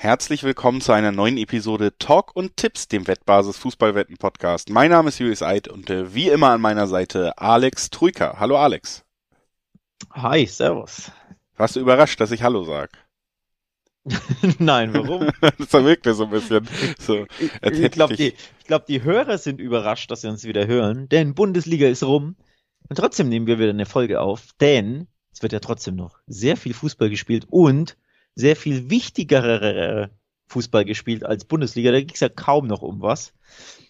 Herzlich willkommen zu einer neuen Episode Talk und Tipps, dem Wettbasis Fußballwetten Podcast. Mein Name ist Julius Eid und äh, wie immer an meiner Seite Alex Trüker. Hallo Alex. Hi, servus. Warst du überrascht, dass ich Hallo sag? Nein, warum? das wirkt mir so ein bisschen. So, ich ich glaube, die, glaub, die Hörer sind überrascht, dass sie uns wieder hören, denn Bundesliga ist rum. Und trotzdem nehmen wir wieder eine Folge auf, denn es wird ja trotzdem noch sehr viel Fußball gespielt und sehr viel wichtigere Fußball gespielt als Bundesliga. Da ging es ja kaum noch um was.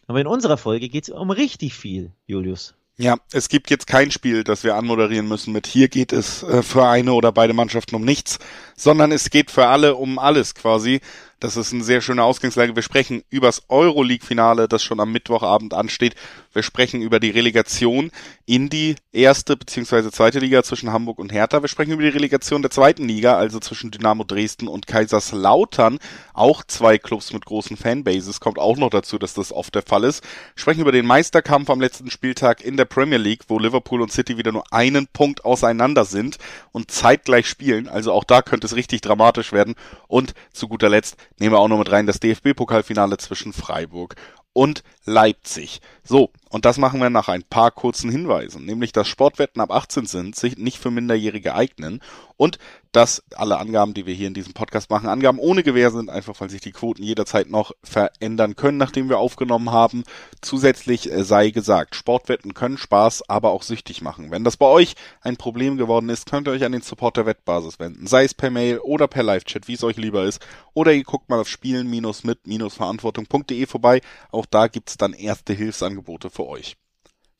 Aber in unserer Folge geht es um richtig viel, Julius. Ja, es gibt jetzt kein Spiel, das wir anmoderieren müssen mit hier geht es äh, für eine oder beide Mannschaften um nichts, sondern es geht für alle um alles quasi. Das ist eine sehr schöne Ausgangslage. Wir sprechen übers Euroleague-Finale, das schon am Mittwochabend ansteht. Wir sprechen über die Relegation in die erste bzw. zweite Liga zwischen Hamburg und Hertha. Wir sprechen über die Relegation der zweiten Liga, also zwischen Dynamo Dresden und Kaiserslautern. Auch zwei Clubs mit großen Fanbases. Kommt auch noch dazu, dass das oft der Fall ist. Wir sprechen über den Meisterkampf am letzten Spieltag in der Premier League, wo Liverpool und City wieder nur einen Punkt auseinander sind und zeitgleich spielen. Also auch da könnte es richtig dramatisch werden. Und zu guter Letzt nehmen wir auch noch mit rein das DFB-Pokalfinale zwischen Freiburg und Leipzig. So, und das machen wir nach ein paar kurzen Hinweisen, nämlich dass Sportwetten ab 18 sind, sich nicht für Minderjährige eignen und dass alle Angaben, die wir hier in diesem Podcast machen, Angaben ohne Gewähr sind, einfach weil sich die Quoten jederzeit noch verändern können, nachdem wir aufgenommen haben. Zusätzlich äh, sei gesagt, Sportwetten können Spaß, aber auch süchtig machen. Wenn das bei euch ein Problem geworden ist, könnt ihr euch an den Support der Wettbasis wenden, sei es per Mail oder per Live-Chat, wie es euch lieber ist, oder ihr guckt mal auf spielen-mit-verantwortung.de vorbei. Auch da gibt's dann erste Hilfsangebote für euch.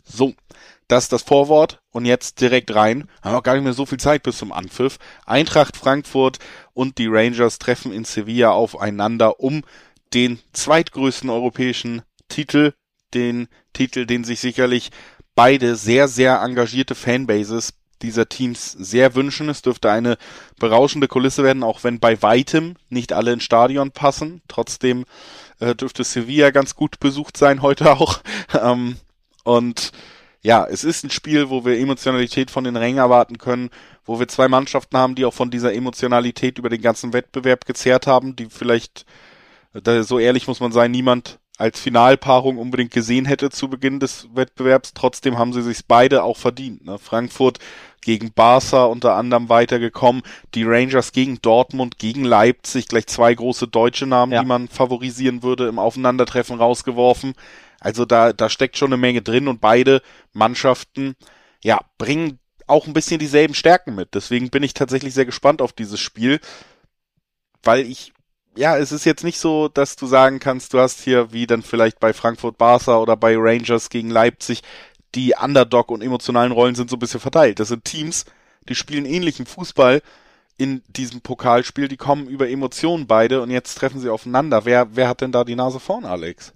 So, das ist das Vorwort und jetzt direkt rein. Haben auch gar nicht mehr so viel Zeit bis zum Anpfiff. Eintracht Frankfurt und die Rangers treffen in Sevilla aufeinander um den zweitgrößten europäischen Titel, den Titel, den sich sicherlich beide sehr, sehr engagierte Fanbases dieser Teams sehr wünschen. Es dürfte eine berauschende Kulisse werden, auch wenn bei weitem nicht alle ins Stadion passen. Trotzdem äh, dürfte Sevilla ganz gut besucht sein heute auch. ähm, und ja, es ist ein Spiel, wo wir Emotionalität von den Rängen erwarten können, wo wir zwei Mannschaften haben, die auch von dieser Emotionalität über den ganzen Wettbewerb gezerrt haben, die vielleicht, so ehrlich muss man sein, niemand als Finalpaarung unbedingt gesehen hätte zu Beginn des Wettbewerbs. Trotzdem haben sie sich beide auch verdient. Ne? Frankfurt gegen Barca unter anderem weitergekommen, die Rangers gegen Dortmund, gegen Leipzig, gleich zwei große deutsche Namen, ja. die man favorisieren würde, im Aufeinandertreffen rausgeworfen. Also da, da steckt schon eine Menge drin und beide Mannschaften, ja, bringen auch ein bisschen dieselben Stärken mit. Deswegen bin ich tatsächlich sehr gespannt auf dieses Spiel, weil ich, ja, es ist jetzt nicht so, dass du sagen kannst, du hast hier wie dann vielleicht bei Frankfurt Barca oder bei Rangers gegen Leipzig, die Underdog und emotionalen Rollen sind so ein bisschen verteilt. Das sind Teams, die spielen ähnlichen Fußball in diesem Pokalspiel, die kommen über Emotionen beide und jetzt treffen sie aufeinander. Wer, wer hat denn da die Nase vorn, Alex?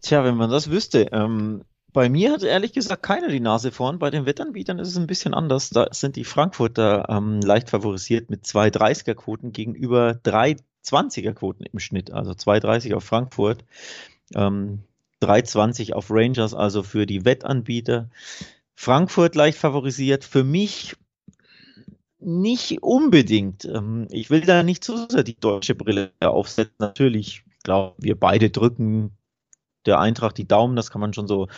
Tja, wenn man das wüsste. Ähm, bei mir hat ehrlich gesagt keiner die Nase vorn. Bei den Wettanbietern ist es ein bisschen anders. Da sind die Frankfurter ähm, leicht favorisiert mit zwei 30er-Quoten gegenüber drei 20er-Quoten im Schnitt. Also 2,30 auf Frankfurt, ähm, 3,20 auf Rangers, also für die Wettanbieter. Frankfurt leicht favorisiert. Für mich nicht unbedingt. Ähm, ich will da nicht zu sehr die deutsche Brille aufsetzen. Natürlich, ich glaube, wir beide drücken der Eintracht die Daumen, das kann man schon so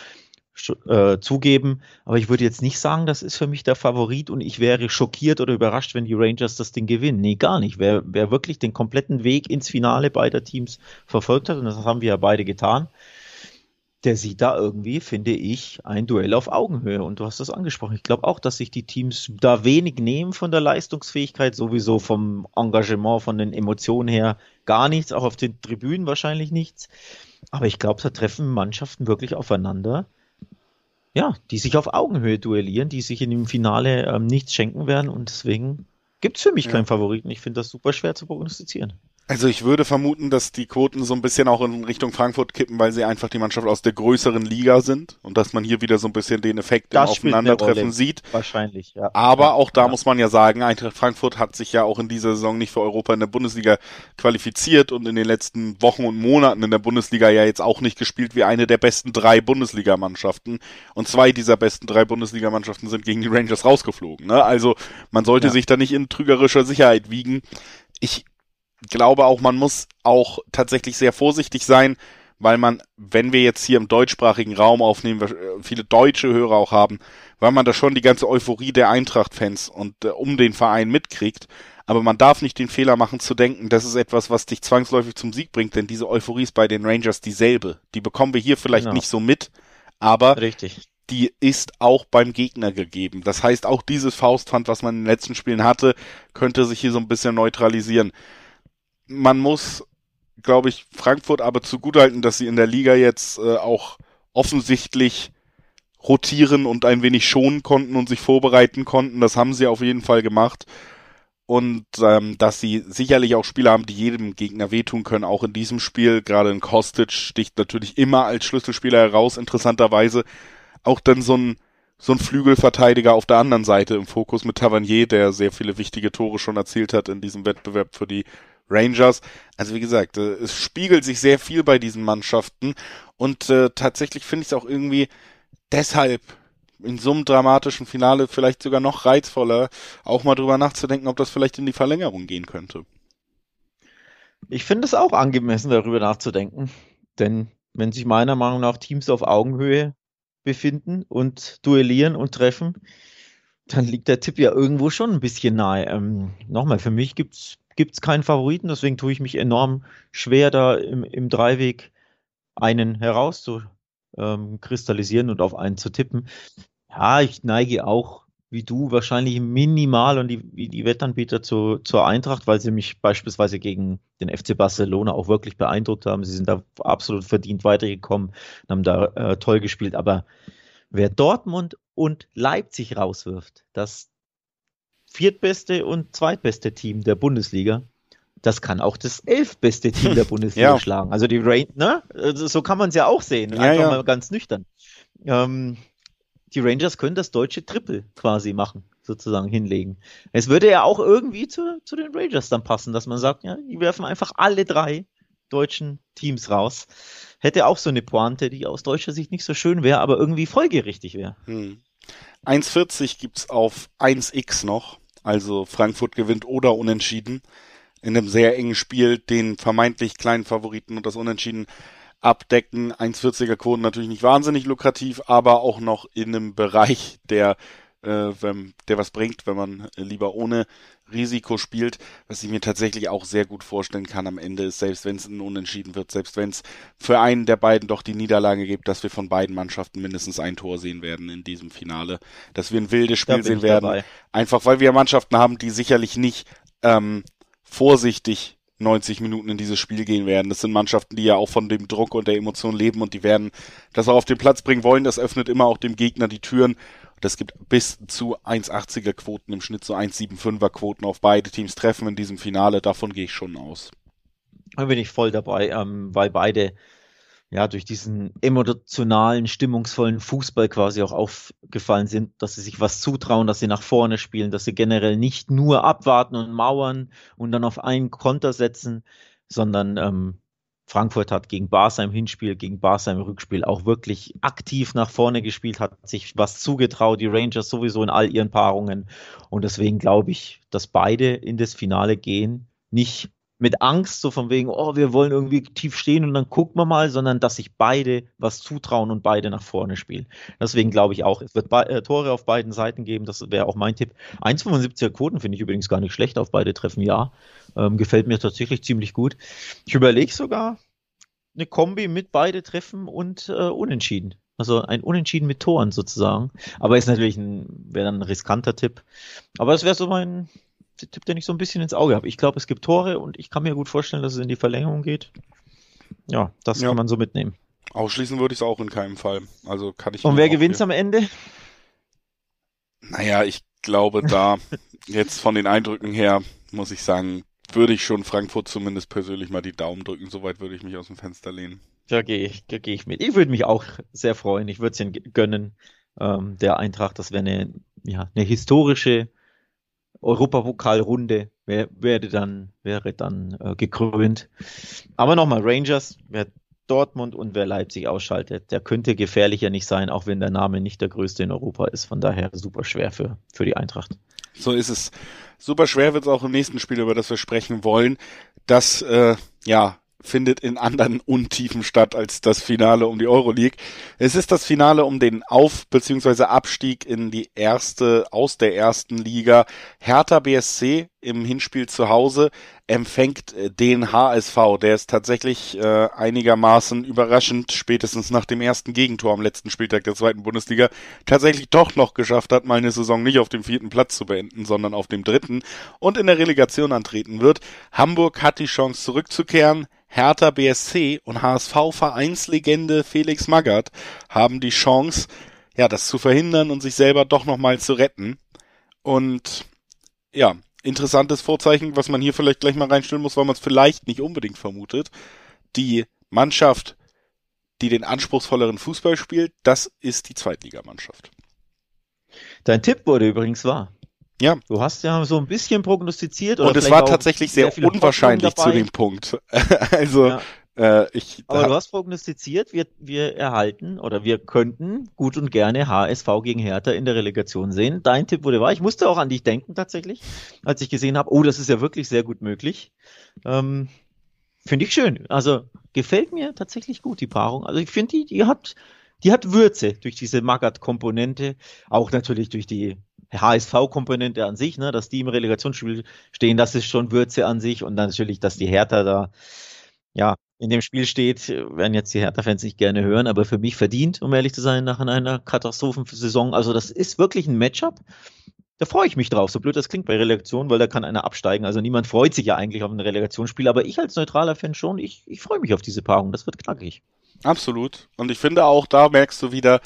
äh, zugeben. Aber ich würde jetzt nicht sagen, das ist für mich der Favorit und ich wäre schockiert oder überrascht, wenn die Rangers das Ding gewinnen. Nee, gar nicht. Wer, wer wirklich den kompletten Weg ins Finale beider Teams verfolgt hat, und das haben wir ja beide getan, der sieht da irgendwie, finde ich, ein Duell auf Augenhöhe. Und du hast das angesprochen. Ich glaube auch, dass sich die Teams da wenig nehmen von der Leistungsfähigkeit, sowieso vom Engagement, von den Emotionen her gar nichts, auch auf den Tribünen wahrscheinlich nichts. Aber ich glaube, da treffen Mannschaften wirklich aufeinander, ja, die sich auf Augenhöhe duellieren, die sich in dem Finale ähm, nichts schenken werden und deswegen gibt es für mich ja. keinen Favoriten. Ich finde das super schwer zu prognostizieren. Also ich würde vermuten, dass die Quoten so ein bisschen auch in Richtung Frankfurt kippen, weil sie einfach die Mannschaft aus der größeren Liga sind und dass man hier wieder so ein bisschen den Effekt das im Aufeinandertreffen sieht. Wahrscheinlich, ja. Aber auch da ja. muss man ja sagen, Eintracht Frankfurt hat sich ja auch in dieser Saison nicht für Europa in der Bundesliga qualifiziert und in den letzten Wochen und Monaten in der Bundesliga ja jetzt auch nicht gespielt wie eine der besten drei Bundesligamannschaften. Und zwei dieser besten drei Bundesligamannschaften sind gegen die Rangers rausgeflogen. Ne? Also man sollte ja. sich da nicht in trügerischer Sicherheit wiegen. Ich glaube auch, man muss auch tatsächlich sehr vorsichtig sein, weil man, wenn wir jetzt hier im deutschsprachigen Raum aufnehmen, äh, viele deutsche Hörer auch haben, weil man da schon die ganze Euphorie der Eintracht-Fans und äh, um den Verein mitkriegt. Aber man darf nicht den Fehler machen zu denken, das ist etwas, was dich zwangsläufig zum Sieg bringt, denn diese Euphorie ist bei den Rangers dieselbe. Die bekommen wir hier vielleicht genau. nicht so mit, aber Richtig. die ist auch beim Gegner gegeben. Das heißt, auch dieses Faustpfand, was man in den letzten Spielen hatte, könnte sich hier so ein bisschen neutralisieren. Man muss glaube ich, Frankfurt aber zugutehalten, dass sie in der Liga jetzt äh, auch offensichtlich rotieren und ein wenig schonen konnten und sich vorbereiten konnten. Das haben sie auf jeden Fall gemacht. Und ähm, dass sie sicherlich auch Spieler haben, die jedem Gegner wehtun können, auch in diesem Spiel. Gerade in Kostic sticht natürlich immer als Schlüsselspieler heraus, interessanterweise. Auch dann so ein, so ein Flügelverteidiger auf der anderen Seite im Fokus mit Tavernier, der sehr viele wichtige Tore schon erzielt hat in diesem Wettbewerb für die Rangers. Also wie gesagt, äh, es spiegelt sich sehr viel bei diesen Mannschaften und äh, tatsächlich finde ich es auch irgendwie deshalb in so einem dramatischen Finale vielleicht sogar noch reizvoller, auch mal drüber nachzudenken, ob das vielleicht in die Verlängerung gehen könnte. Ich finde es auch angemessen, darüber nachzudenken. Denn wenn sich meiner Meinung nach Teams auf Augenhöhe befinden und duellieren und treffen, dann liegt der Tipp ja irgendwo schon ein bisschen nahe. Ähm, nochmal, für mich gibt es gibt es keinen Favoriten, deswegen tue ich mich enorm schwer, da im, im Dreiweg einen herauszukristallisieren ähm, und auf einen zu tippen. Ja, ich neige auch, wie du, wahrscheinlich minimal und die, wie die Wettanbieter zu, zur Eintracht, weil sie mich beispielsweise gegen den FC Barcelona auch wirklich beeindruckt haben. Sie sind da absolut verdient weitergekommen und haben da äh, toll gespielt. Aber wer Dortmund und Leipzig rauswirft, das, viertbeste und zweitbeste Team der Bundesliga. Das kann auch das elfbeste Team der Bundesliga ja. schlagen. Also die Rain, ne? Also so kann man es ja auch sehen. Einfach ja, ja. mal ganz nüchtern. Ähm, die Rangers können das deutsche Triple quasi machen, sozusagen hinlegen. Es würde ja auch irgendwie zu, zu den Rangers dann passen, dass man sagt, ja, die werfen einfach alle drei deutschen Teams raus. Hätte auch so eine Pointe, die aus deutscher Sicht nicht so schön wäre, aber irgendwie folgerichtig wäre. Hm. 1,40 gibt's auf 1x noch. Also Frankfurt gewinnt oder unentschieden. In einem sehr engen Spiel den vermeintlich kleinen Favoriten und das Unentschieden abdecken. 1,40er Quoten natürlich nicht wahnsinnig lukrativ, aber auch noch in einem Bereich, der, äh, wenn, der was bringt, wenn man lieber ohne Risiko spielt, was ich mir tatsächlich auch sehr gut vorstellen kann am Ende ist, selbst wenn es ein Unentschieden wird, selbst wenn es für einen der beiden doch die Niederlage gibt, dass wir von beiden Mannschaften mindestens ein Tor sehen werden in diesem Finale, dass wir ein wildes Spiel sehen werden, dabei. einfach weil wir Mannschaften haben, die sicherlich nicht ähm, vorsichtig 90 Minuten in dieses Spiel gehen werden. Das sind Mannschaften, die ja auch von dem Druck und der Emotion leben und die werden das auch auf den Platz bringen wollen. Das öffnet immer auch dem Gegner die Türen das gibt bis zu 1,80er Quoten im Schnitt, so 1,75er Quoten auf beide Teams treffen in diesem Finale. Davon gehe ich schon aus. Da bin ich voll dabei, ähm, weil beide ja durch diesen emotionalen, stimmungsvollen Fußball quasi auch aufgefallen sind, dass sie sich was zutrauen, dass sie nach vorne spielen, dass sie generell nicht nur abwarten und mauern und dann auf einen Konter setzen, sondern ähm, Frankfurt hat gegen Barca im Hinspiel, gegen Barca im Rückspiel auch wirklich aktiv nach vorne gespielt, hat sich was zugetraut, die Rangers sowieso in all ihren Paarungen. Und deswegen glaube ich, dass beide in das Finale gehen, nicht mit Angst, so von wegen, oh, wir wollen irgendwie tief stehen und dann gucken wir mal, sondern dass sich beide was zutrauen und beide nach vorne spielen. Deswegen glaube ich auch, es wird äh, Tore auf beiden Seiten geben, das wäre auch mein Tipp. 1,75er Quoten finde ich übrigens gar nicht schlecht auf beide Treffen, ja. Ähm, gefällt mir tatsächlich ziemlich gut. Ich überlege sogar eine Kombi mit beide Treffen und äh, Unentschieden. Also ein Unentschieden mit Toren sozusagen. Aber ist natürlich ein, dann ein riskanter Tipp. Aber es wäre so mein Tipp, den ich so ein bisschen ins Auge habe. Ich glaube, es gibt Tore und ich kann mir gut vorstellen, dass es in die Verlängerung geht. Ja, das ja. kann man so mitnehmen. Ausschließen würde ich es auch in keinem Fall. Also kann ich. Und wer gewinnt am Ende? Naja, ich glaube da jetzt von den Eindrücken her muss ich sagen, würde ich schon Frankfurt zumindest persönlich mal die Daumen drücken. Soweit würde ich mich aus dem Fenster lehnen. Da gehe ich, da gehe ich mit. Ich würde mich auch sehr freuen. Ich würde es ihnen gönnen. Ähm, der Eintracht, das wäre eine, ja, eine historische Europapokalrunde wär, wäre dann, wäre dann äh, gekrönt. Aber nochmal, Rangers, wer Dortmund und wer Leipzig ausschaltet, der könnte gefährlicher nicht sein, auch wenn der Name nicht der größte in Europa ist. Von daher super schwer für, für die Eintracht. So ist es. Super schwer wird es auch im nächsten Spiel, über das wir sprechen wollen. das äh, ja findet in anderen Untiefen statt als das Finale um die Euroleague. Es ist das Finale um den Auf- bzw. Abstieg in die erste, aus der ersten Liga. Hertha BSC im Hinspiel zu Hause empfängt äh, den HSV, der es tatsächlich äh, einigermaßen überraschend, spätestens nach dem ersten Gegentor am letzten Spieltag der zweiten Bundesliga, tatsächlich doch noch geschafft hat, mal eine Saison nicht auf dem vierten Platz zu beenden, sondern auf dem dritten und in der Relegation antreten wird. Hamburg hat die Chance zurückzukehren. Hertha BSC und HSV-Vereinslegende Felix Magath haben die Chance, ja, das zu verhindern und sich selber doch nochmal zu retten. Und ja, interessantes Vorzeichen, was man hier vielleicht gleich mal reinstellen muss, weil man es vielleicht nicht unbedingt vermutet. Die Mannschaft, die den anspruchsvolleren Fußball spielt, das ist die Zweitligamannschaft. Dein Tipp wurde übrigens wahr. Ja. Du hast ja so ein bisschen prognostiziert. und es war tatsächlich sehr, sehr unwahrscheinlich zu dem Punkt. also ja. Äh, ich. Aber du hast prognostiziert, wir, wir erhalten oder wir könnten gut und gerne HSV gegen Hertha in der Relegation sehen. Dein Tipp wurde wahr. Ich musste auch an dich denken tatsächlich, als ich gesehen habe, oh, das ist ja wirklich sehr gut möglich. Ähm, finde ich schön. Also gefällt mir tatsächlich gut die Paarung. Also ich finde die, die hat, die hat Würze durch diese Magat-Komponente, auch natürlich durch die HSV-Komponente an sich, ne, dass die im Relegationsspiel stehen, das ist schon Würze an sich und dann natürlich, dass die Hertha da ja in dem Spiel steht, werden jetzt die Hertha-Fans nicht gerne hören, aber für mich verdient, um ehrlich zu sein, nach einer Katastrophensaison. Also das ist wirklich ein Matchup. Da freue ich mich drauf, so blöd das klingt bei Relegation, weil da kann einer absteigen. Also niemand freut sich ja eigentlich auf ein Relegationsspiel, aber ich als neutraler Fan schon, ich, ich freue mich auf diese Paarung, das wird knackig. Absolut. Und ich finde auch, da merkst du wieder,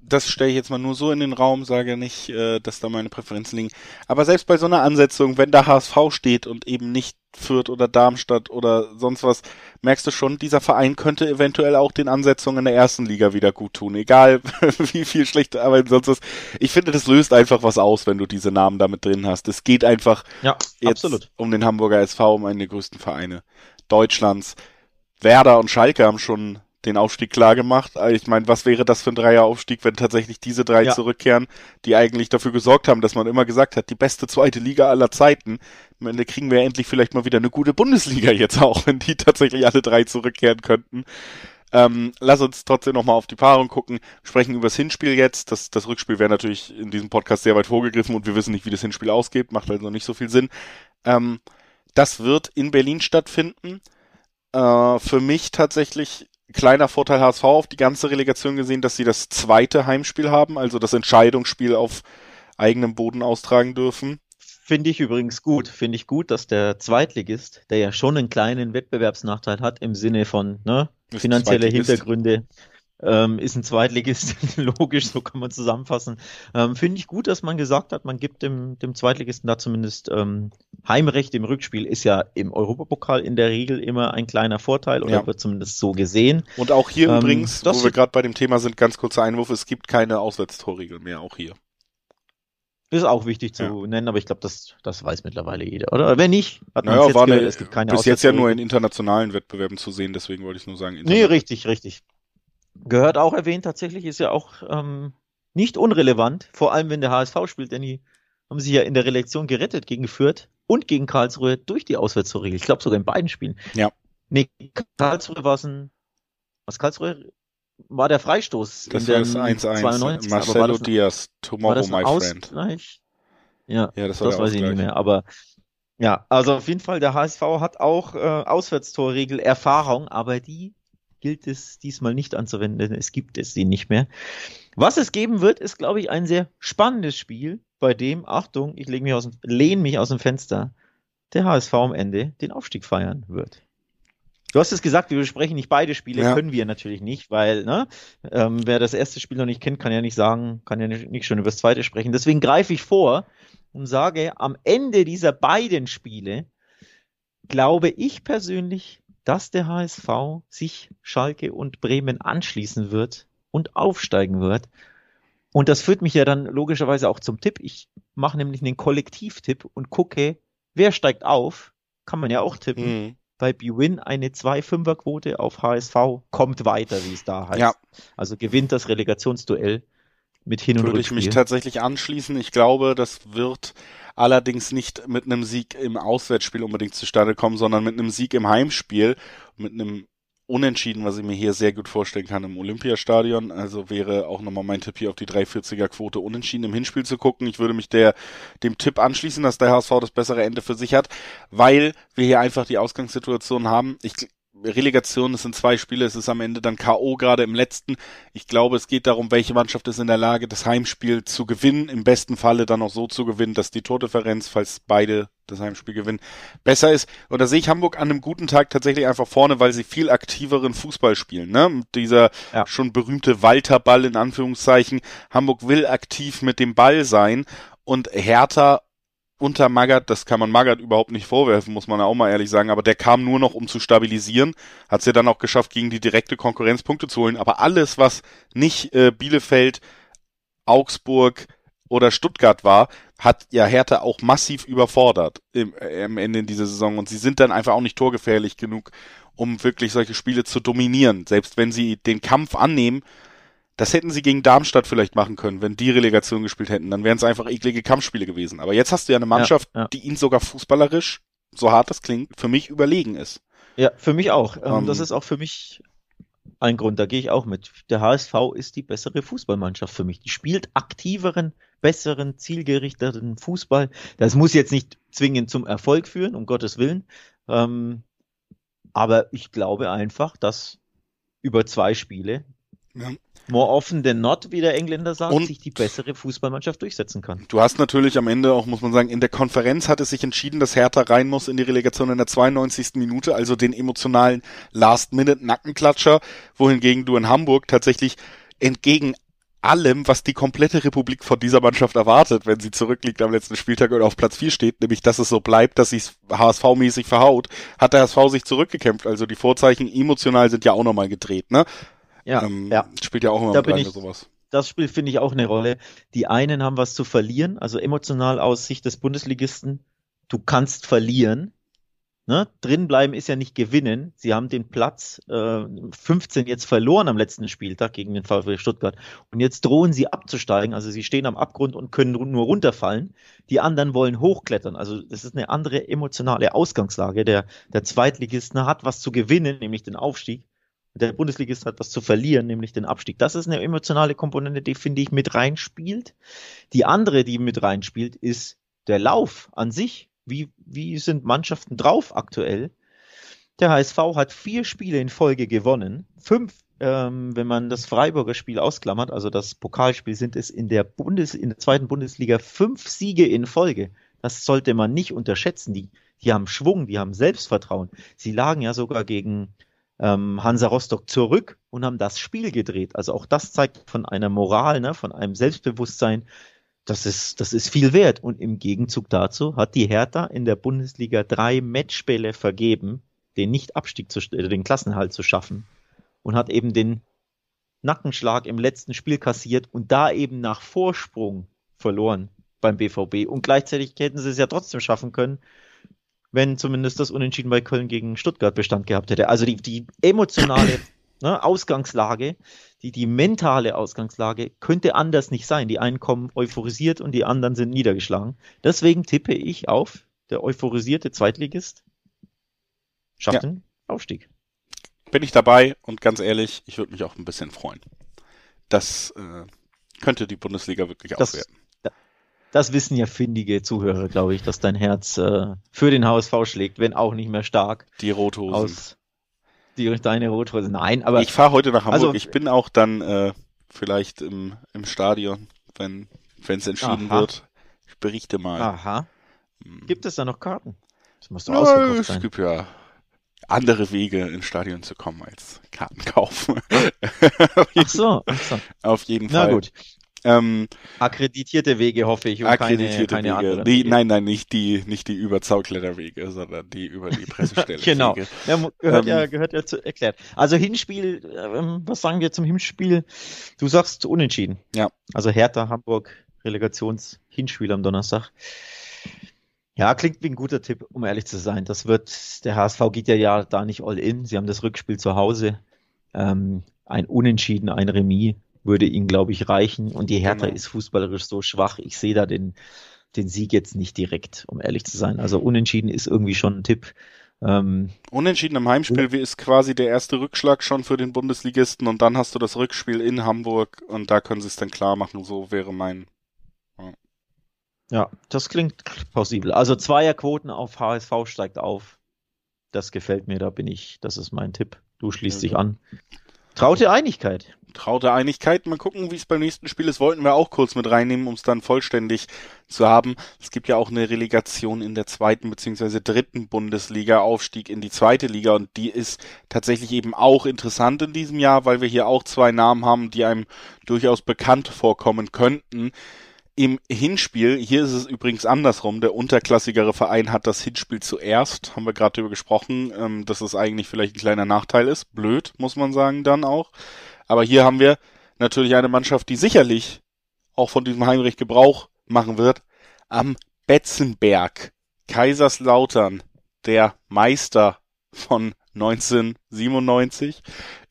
das stelle ich jetzt mal nur so in den Raum, sage nicht, äh, dass da meine Präferenzen liegen. Aber selbst bei so einer Ansetzung, wenn da HSV steht und eben nicht Fürth oder Darmstadt oder sonst was, merkst du schon, dieser Verein könnte eventuell auch den Ansetzungen in der ersten Liga wieder gut tun. Egal wie viel schlechte Arbeit sonst was. Ich finde, das löst einfach was aus, wenn du diese Namen damit drin hast. Es geht einfach ja, jetzt absolut. um den Hamburger SV, um einen der größten Vereine Deutschlands. Werder und Schalke haben schon den Aufstieg klar gemacht. Also ich meine, was wäre das für ein Dreieraufstieg, wenn tatsächlich diese drei ja. zurückkehren, die eigentlich dafür gesorgt haben, dass man immer gesagt hat, die beste zweite Liga aller Zeiten. Am Ende kriegen wir endlich vielleicht mal wieder eine gute Bundesliga jetzt auch, wenn die tatsächlich alle drei zurückkehren könnten. Ähm, lass uns trotzdem nochmal auf die Paarung gucken, sprechen über das Hinspiel jetzt. Das, das Rückspiel wäre natürlich in diesem Podcast sehr weit vorgegriffen und wir wissen nicht, wie das Hinspiel ausgeht, macht also nicht so viel Sinn. Ähm, das wird in Berlin stattfinden. Äh, für mich tatsächlich kleiner Vorteil HSV auf die ganze Relegation gesehen, dass sie das zweite Heimspiel haben, also das Entscheidungsspiel auf eigenem Boden austragen dürfen. Finde ich übrigens gut. Finde ich gut, dass der Zweitligist, der ja schon einen kleinen Wettbewerbsnachteil hat im Sinne von ne, finanzielle Hintergründe, ähm, ist ein Zweitligist, logisch, so kann man zusammenfassen. Ähm, Finde ich gut, dass man gesagt hat, man gibt dem, dem Zweitligisten da zumindest ähm, Heimrecht im Rückspiel. Ist ja im Europapokal in der Regel immer ein kleiner Vorteil oder ja. wird zumindest so gesehen. Und auch hier ähm, übrigens, wo wir gerade bei dem Thema sind, ganz kurzer Einwurf, es gibt keine Auswärtstorregel mehr, auch hier. Ist auch wichtig zu ja. nennen, aber ich glaube, das, das weiß mittlerweile jeder. Oder wenn nicht, hat man naja, jetzt gehört, es gibt keine Bis jetzt ja nur in internationalen Wettbewerben zu sehen, deswegen wollte ich nur sagen. Nee, richtig, richtig. Gehört auch erwähnt, tatsächlich ist ja auch ähm, nicht unrelevant, vor allem wenn der HSV spielt, denn die haben sich ja in der Relektion gerettet gegen Fürth und gegen Karlsruhe durch die Auswärtsregel. Ich glaube sogar in beiden Spielen. Ja. Nee, Karlsruhe war es ein, was Karlsruhe war der Freistoß das in der 1-1. Marcelo ein, Diaz, Tomorrow My Friend. Ausgleich? Ja, ja das, war das weiß ich nicht mehr, aber ja, also auf jeden Fall, der HSV hat auch äh, Auswärtstorregel Erfahrung, aber die gilt es diesmal nicht anzuwenden, denn es gibt es sie nicht mehr. Was es geben wird, ist, glaube ich, ein sehr spannendes Spiel, bei dem, Achtung, ich lege mich aus dem, lehne mich aus dem Fenster, der HSV am Ende den Aufstieg feiern wird. Du hast es gesagt, wir besprechen nicht beide Spiele, ja. können wir natürlich nicht, weil, ne, ähm, wer das erste Spiel noch nicht kennt, kann ja nicht sagen, kann ja nicht, nicht schon über das zweite sprechen. Deswegen greife ich vor und sage, am Ende dieser beiden Spiele glaube ich persönlich, dass der HSV sich Schalke und Bremen anschließen wird und aufsteigen wird. Und das führt mich ja dann logischerweise auch zum Tipp. Ich mache nämlich einen Kollektivtipp und gucke, wer steigt auf. Kann man ja auch tippen. Mhm. Bei BWin eine 2-5er-Quote auf HSV kommt weiter, wie es da heißt. Ja. Also gewinnt das Relegationsduell mit Hin- und Würde ich mich tatsächlich anschließen. Ich glaube, das wird allerdings nicht mit einem Sieg im Auswärtsspiel unbedingt zustande kommen, sondern mit einem Sieg im Heimspiel, mit einem Unentschieden, was ich mir hier sehr gut vorstellen kann im Olympiastadion. Also wäre auch nochmal mein Tipp hier auf die 340er Quote Unentschieden im Hinspiel zu gucken. Ich würde mich der, dem Tipp anschließen, dass der HSV das bessere Ende für sich hat, weil wir hier einfach die Ausgangssituation haben. Ich Relegation, es sind zwei Spiele, es ist am Ende dann K.O. gerade im letzten. Ich glaube, es geht darum, welche Mannschaft ist in der Lage, das Heimspiel zu gewinnen, im besten Falle dann auch so zu gewinnen, dass die Tordifferenz, falls beide das Heimspiel gewinnen, besser ist. Und da sehe ich Hamburg an einem guten Tag tatsächlich einfach vorne, weil sie viel aktiveren Fußball spielen. Ne? Dieser ja. schon berühmte Walterball in Anführungszeichen. Hamburg will aktiv mit dem Ball sein und Hertha unter Magath, das kann man Magath überhaupt nicht vorwerfen, muss man auch mal ehrlich sagen, aber der kam nur noch, um zu stabilisieren, hat es ja dann auch geschafft, gegen die direkte Konkurrenz Punkte zu holen, aber alles, was nicht äh, Bielefeld, Augsburg oder Stuttgart war, hat ja Hertha auch massiv überfordert im, äh, am Ende dieser Saison. Und sie sind dann einfach auch nicht torgefährlich genug, um wirklich solche Spiele zu dominieren, selbst wenn sie den Kampf annehmen das hätten sie gegen Darmstadt vielleicht machen können, wenn die Relegation gespielt hätten. Dann wären es einfach eklige Kampfspiele gewesen. Aber jetzt hast du ja eine Mannschaft, ja, ja. die ihnen sogar fußballerisch, so hart das klingt, für mich überlegen ist. Ja, für mich auch. Ähm, um, das ist auch für mich ein Grund, da gehe ich auch mit. Der HSV ist die bessere Fußballmannschaft für mich. Die spielt aktiveren, besseren, zielgerichteten Fußball. Das muss jetzt nicht zwingend zum Erfolg führen, um Gottes Willen. Ähm, aber ich glaube einfach, dass über zwei Spiele ja more often than not, wie der Engländer sagt, und sich die bessere Fußballmannschaft durchsetzen kann. Du hast natürlich am Ende auch, muss man sagen, in der Konferenz hat es sich entschieden, dass Hertha rein muss in die Relegation in der 92. Minute, also den emotionalen Last-Minute-Nackenklatscher, wohingegen du in Hamburg tatsächlich entgegen allem, was die komplette Republik von dieser Mannschaft erwartet, wenn sie zurückliegt am letzten Spieltag und auf Platz 4 steht, nämlich dass es so bleibt, dass sie es HSV-mäßig verhaut, hat der HSV sich zurückgekämpft. Also die Vorzeichen emotional sind ja auch nochmal gedreht, ne? Ja, ähm, ja. Spielt ja auch immer da mit rein, ich, sowas. Das spielt, finde ich, auch eine Rolle. Die einen haben was zu verlieren, also emotional aus Sicht des Bundesligisten. Du kannst verlieren. Ne? Drinbleiben ist ja nicht gewinnen. Sie haben den Platz äh, 15 jetzt verloren am letzten Spieltag gegen den VfB Stuttgart. Und jetzt drohen sie abzusteigen. Also sie stehen am Abgrund und können nur runterfallen. Die anderen wollen hochklettern. Also das ist eine andere emotionale Ausgangslage. Der, der Zweitligist hat was zu gewinnen, nämlich den Aufstieg der Bundesligist hat was zu verlieren, nämlich den Abstieg. Das ist eine emotionale Komponente, die finde ich mit reinspielt. Die andere, die mit reinspielt, ist der Lauf an sich. Wie, wie sind Mannschaften drauf aktuell? Der HSV hat vier Spiele in Folge gewonnen. Fünf, ähm, wenn man das Freiburger Spiel ausklammert, also das Pokalspiel, sind es in der Bundes, in der zweiten Bundesliga fünf Siege in Folge. Das sollte man nicht unterschätzen. Die, die haben Schwung, die haben Selbstvertrauen. Sie lagen ja sogar gegen ähm, Hansa Rostock zurück und haben das Spiel gedreht. Also auch das zeigt von einer Moral, ne, von einem Selbstbewusstsein, das ist, das ist viel wert. Und im Gegenzug dazu hat die Hertha in der Bundesliga drei Matchspiele vergeben, den Nicht-Abstieg zu, äh, den Klassenhalt zu schaffen und hat eben den Nackenschlag im letzten Spiel kassiert und da eben nach Vorsprung verloren beim BVB. Und gleichzeitig hätten sie es ja trotzdem schaffen können, wenn zumindest das Unentschieden bei Köln gegen Stuttgart Bestand gehabt hätte. Also die, die emotionale ne, Ausgangslage, die, die mentale Ausgangslage könnte anders nicht sein. Die einen kommen euphorisiert und die anderen sind niedergeschlagen. Deswegen tippe ich auf, der euphorisierte Zweitligist schafft ja. den Aufstieg. Bin ich dabei und ganz ehrlich, ich würde mich auch ein bisschen freuen. Das äh, könnte die Bundesliga wirklich das, aufwerten das wissen ja findige Zuhörer, glaube ich, dass dein Herz äh, für den HSV schlägt, wenn auch nicht mehr stark. Die Rothosen. Aus die, deine Rothosen. Nein, aber. Ich fahre heute nach Hamburg. Also, ich bin auch dann äh, vielleicht im, im Stadion, wenn es entschieden aha. wird. Ich berichte mal. Aha. Hm. Gibt es da noch Karten? Das muss doch ja, ausverkauft sein. Es gibt ja andere Wege ins Stadion zu kommen als Karten kaufen. ach so, ach so. Auf jeden Fall. Na gut. Ähm, akkreditierte Wege hoffe ich akkreditierte keine, keine Wege. Die, Wege. Nein, nein, nicht die, nicht die über Zaukletterwege, sondern die über die Pressestelle. genau, ja, gehört, ähm, ja, gehört ja zu erklärt. Also Hinspiel, ähm, was sagen wir zum Hinspiel? Du sagst unentschieden. Ja. Also Hertha, Hamburg, Relegations-Hinspiel am Donnerstag. Ja, klingt wie ein guter Tipp, um ehrlich zu sein. Das wird, der HSV geht ja, ja da nicht all in. Sie haben das Rückspiel zu Hause. Ähm, ein Unentschieden, ein Remis würde ihm, glaube ich, reichen. Und die Hertha genau. ist fußballerisch so schwach. Ich sehe da den, den Sieg jetzt nicht direkt, um ehrlich zu sein. Also unentschieden ist irgendwie schon ein Tipp. Ähm, Unentschieden im Heimspiel ist quasi der erste Rückschlag schon für den Bundesligisten und dann hast du das Rückspiel in Hamburg und da können sie es dann klar machen. So wäre mein. Ja, ja das klingt plausibel. Also Zweierquoten auf HSV steigt auf. Das gefällt mir, da bin ich, das ist mein Tipp. Du schließt dich an. Traute Einigkeit. Traute Einigkeit. Mal gucken, wie es beim nächsten Spiel ist. Wollten wir auch kurz mit reinnehmen, um es dann vollständig zu haben. Es gibt ja auch eine Relegation in der zweiten beziehungsweise dritten Bundesliga, Aufstieg in die zweite Liga und die ist tatsächlich eben auch interessant in diesem Jahr, weil wir hier auch zwei Namen haben, die einem durchaus bekannt vorkommen könnten im Hinspiel, hier ist es übrigens andersrum, der unterklassigere Verein hat das Hinspiel zuerst, haben wir gerade darüber gesprochen, ähm, dass es eigentlich vielleicht ein kleiner Nachteil ist. Blöd, muss man sagen, dann auch. Aber hier haben wir natürlich eine Mannschaft, die sicherlich auch von diesem Heimrecht Gebrauch machen wird. Am Betzenberg, Kaiserslautern, der Meister von 1997,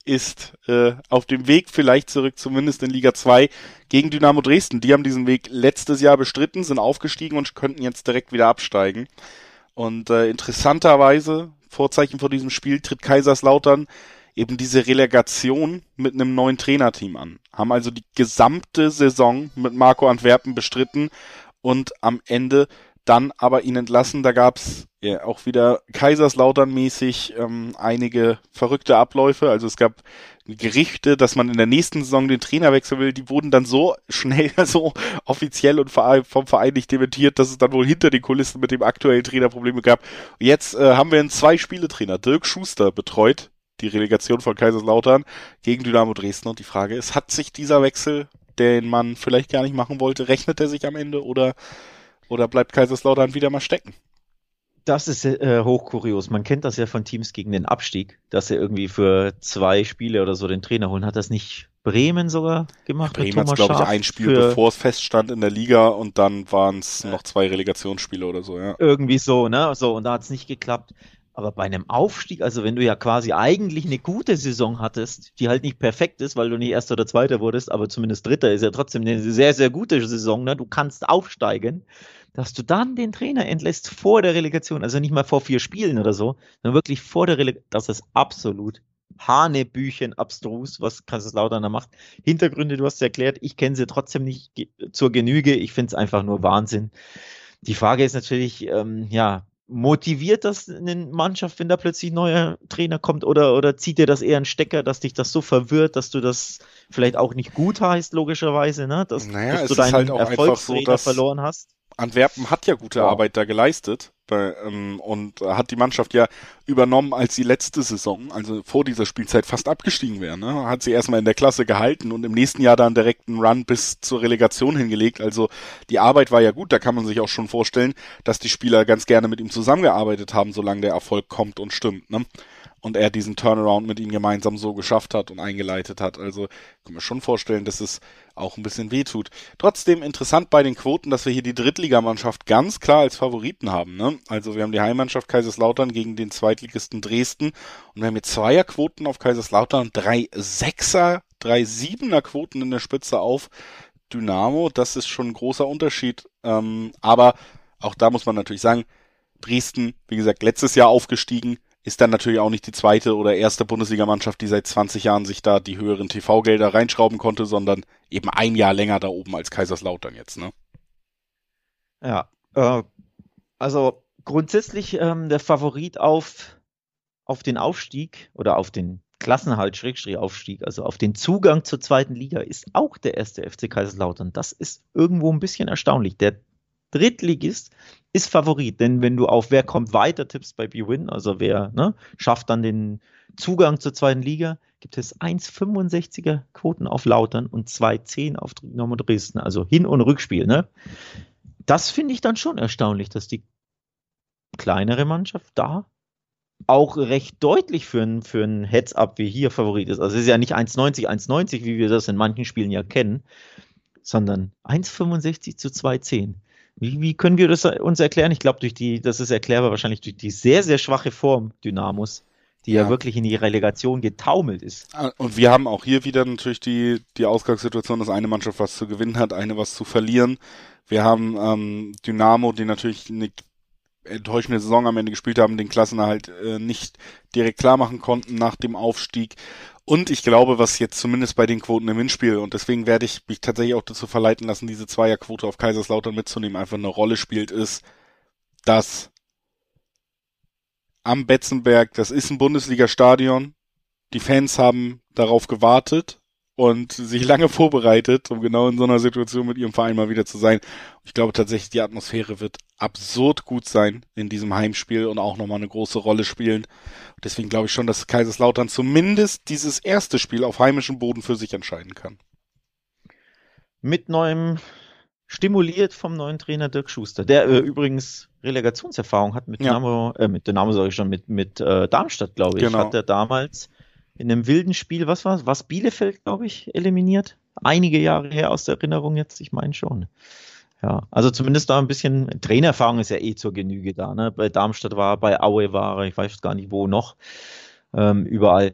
ist äh, auf dem Weg vielleicht zurück, zumindest in Liga 2, gegen Dynamo Dresden. Die haben diesen Weg letztes Jahr bestritten, sind aufgestiegen und könnten jetzt direkt wieder absteigen. Und äh, interessanterweise, Vorzeichen vor diesem Spiel, tritt Kaiserslautern eben diese Relegation mit einem neuen Trainerteam an. Haben also die gesamte Saison mit Marco Antwerpen bestritten und am Ende dann aber ihn entlassen. Da gab's ja auch wieder Kaiserslautern-mäßig ähm, einige verrückte Abläufe. Also es gab Gerichte, dass man in der nächsten Saison den Trainer wechseln will. Die wurden dann so schnell, so offiziell und vom Verein nicht dementiert, dass es dann wohl hinter den Kulissen mit dem aktuellen Trainer Probleme gab. Jetzt äh, haben wir einen Zwei-Spiele-Trainer. Dirk Schuster betreut die Relegation von Kaiserslautern gegen Dynamo Dresden. Und die Frage ist, hat sich dieser Wechsel, den man vielleicht gar nicht machen wollte, rechnet er sich am Ende oder oder bleibt Kaiserslautern wieder mal stecken? Das ist äh, hochkurios. Man kennt das ja von Teams gegen den Abstieg, dass sie irgendwie für zwei Spiele oder so den Trainer holen. Hat das nicht Bremen sogar gemacht? Bremen hat, glaube ich, ein Spiel, bevor es feststand in der Liga und dann waren es noch zwei Relegationsspiele oder so, ja. Irgendwie so, ne? So, und da hat es nicht geklappt. Aber bei einem Aufstieg, also wenn du ja quasi eigentlich eine gute Saison hattest, die halt nicht perfekt ist, weil du nicht Erster oder Zweiter wurdest, aber zumindest Dritter ist ja trotzdem eine sehr, sehr gute Saison, ne? Du kannst aufsteigen dass du dann den Trainer entlässt vor der Relegation, also nicht mal vor vier Spielen oder so, sondern wirklich vor der Relegation. Das ist absolut Hanebüchen abstrus, was Kaiserslautern da macht. Hintergründe, du hast es erklärt, ich kenne sie trotzdem nicht zur Genüge. Ich finde es einfach nur Wahnsinn. Die Frage ist natürlich, ähm, ja, motiviert das eine Mannschaft, wenn da plötzlich ein neuer Trainer kommt oder, oder zieht dir das eher ein Stecker, dass dich das so verwirrt, dass du das vielleicht auch nicht gut heißt, logischerweise, ne? dass, naja, dass du deinen halt Erfolgstrainer so, verloren hast? Antwerpen hat ja gute wow. Arbeit da geleistet und hat die Mannschaft ja übernommen, als sie letzte Saison, also vor dieser Spielzeit, fast abgestiegen wäre. Ne? Hat sie erstmal in der Klasse gehalten und im nächsten Jahr dann direkt einen Run bis zur Relegation hingelegt. Also die Arbeit war ja gut, da kann man sich auch schon vorstellen, dass die Spieler ganz gerne mit ihm zusammengearbeitet haben, solange der Erfolg kommt und stimmt. Ne? Und er diesen Turnaround mit ihnen gemeinsam so geschafft hat und eingeleitet hat. Also kann man schon vorstellen, dass es auch ein bisschen wehtut. Trotzdem interessant bei den Quoten, dass wir hier die Drittligamannschaft ganz klar als Favoriten haben. Ne? Also wir haben die Heimmannschaft Kaiserslautern gegen den Zweitligisten Dresden und wir haben hier Zweierquoten auf Kaiserslautern, drei Sechser, drei Siebener Quoten in der Spitze auf Dynamo. Das ist schon ein großer Unterschied. Ähm, aber auch da muss man natürlich sagen, Dresden, wie gesagt, letztes Jahr aufgestiegen, ist dann natürlich auch nicht die zweite oder erste Bundesligamannschaft, die seit 20 Jahren sich da die höheren TV-Gelder reinschrauben konnte, sondern eben ein Jahr länger da oben als Kaiserslautern jetzt, ne? Ja, äh, also grundsätzlich ähm, der Favorit auf, auf den Aufstieg oder auf den Klassenhalt, Schrägstrich Aufstieg, also auf den Zugang zur zweiten Liga ist auch der erste FC Kaiserslautern. Das ist irgendwo ein bisschen erstaunlich. Der Drittligist ist Favorit, denn wenn du auf wer kommt weiter tippst bei BWin, also wer ne, schafft dann den Zugang zur zweiten Liga, gibt es 1,65er Quoten auf Lautern und 2,10 auf Dynamo Dresden, also Hin- und Rückspiel. Ne? Das finde ich dann schon erstaunlich, dass die kleinere Mannschaft da auch recht deutlich für ein, für ein Heads-Up wie hier Favorit ist. Also es ist ja nicht 1,90, 1,90, wie wir das in manchen Spielen ja kennen, sondern 1,65 zu 2,10. Wie, wie können wir das uns erklären? Ich glaube, durch die, das ist erklärbar wahrscheinlich durch die sehr, sehr schwache Form Dynamos die ja. ja. wirklich in die Relegation getaumelt ist. Ah, und wir haben auch hier wieder natürlich die, die Ausgangssituation, dass eine Mannschaft was zu gewinnen hat, eine was zu verlieren. Wir haben ähm, Dynamo, die natürlich eine enttäuschende Saison am Ende gespielt haben, den Klassenerhalt äh, nicht direkt klar machen konnten nach dem Aufstieg. Und ich glaube, was jetzt zumindest bei den Quoten im Hinspiel, und deswegen werde ich mich tatsächlich auch dazu verleiten lassen, diese Zweierquote auf Kaiserslautern mitzunehmen, einfach eine Rolle spielt, ist, dass am Betzenberg, das ist ein Bundesliga-Stadion, die Fans haben darauf gewartet und sich lange vorbereitet, um genau in so einer Situation mit ihrem Verein mal wieder zu sein. Ich glaube tatsächlich, die Atmosphäre wird absurd gut sein in diesem Heimspiel und auch nochmal eine große Rolle spielen. Deswegen glaube ich schon, dass Kaiserslautern zumindest dieses erste Spiel auf heimischem Boden für sich entscheiden kann. Mit neuem, stimuliert vom neuen Trainer Dirk Schuster, der äh, übrigens Relegationserfahrung hat mit Dynamo, ja. äh, mit Dynamo sage ich schon, mit, mit äh, Darmstadt, glaube ich, genau. hat er damals in einem wilden Spiel, was war Was Bielefeld, glaube ich, eliminiert? Einige Jahre her aus der Erinnerung jetzt, ich meine schon. Ja, also zumindest da ein bisschen Trainererfahrung ist ja eh zur Genüge da. Ne? Bei Darmstadt war, bei Aue war, ich weiß gar nicht wo noch, ähm, überall.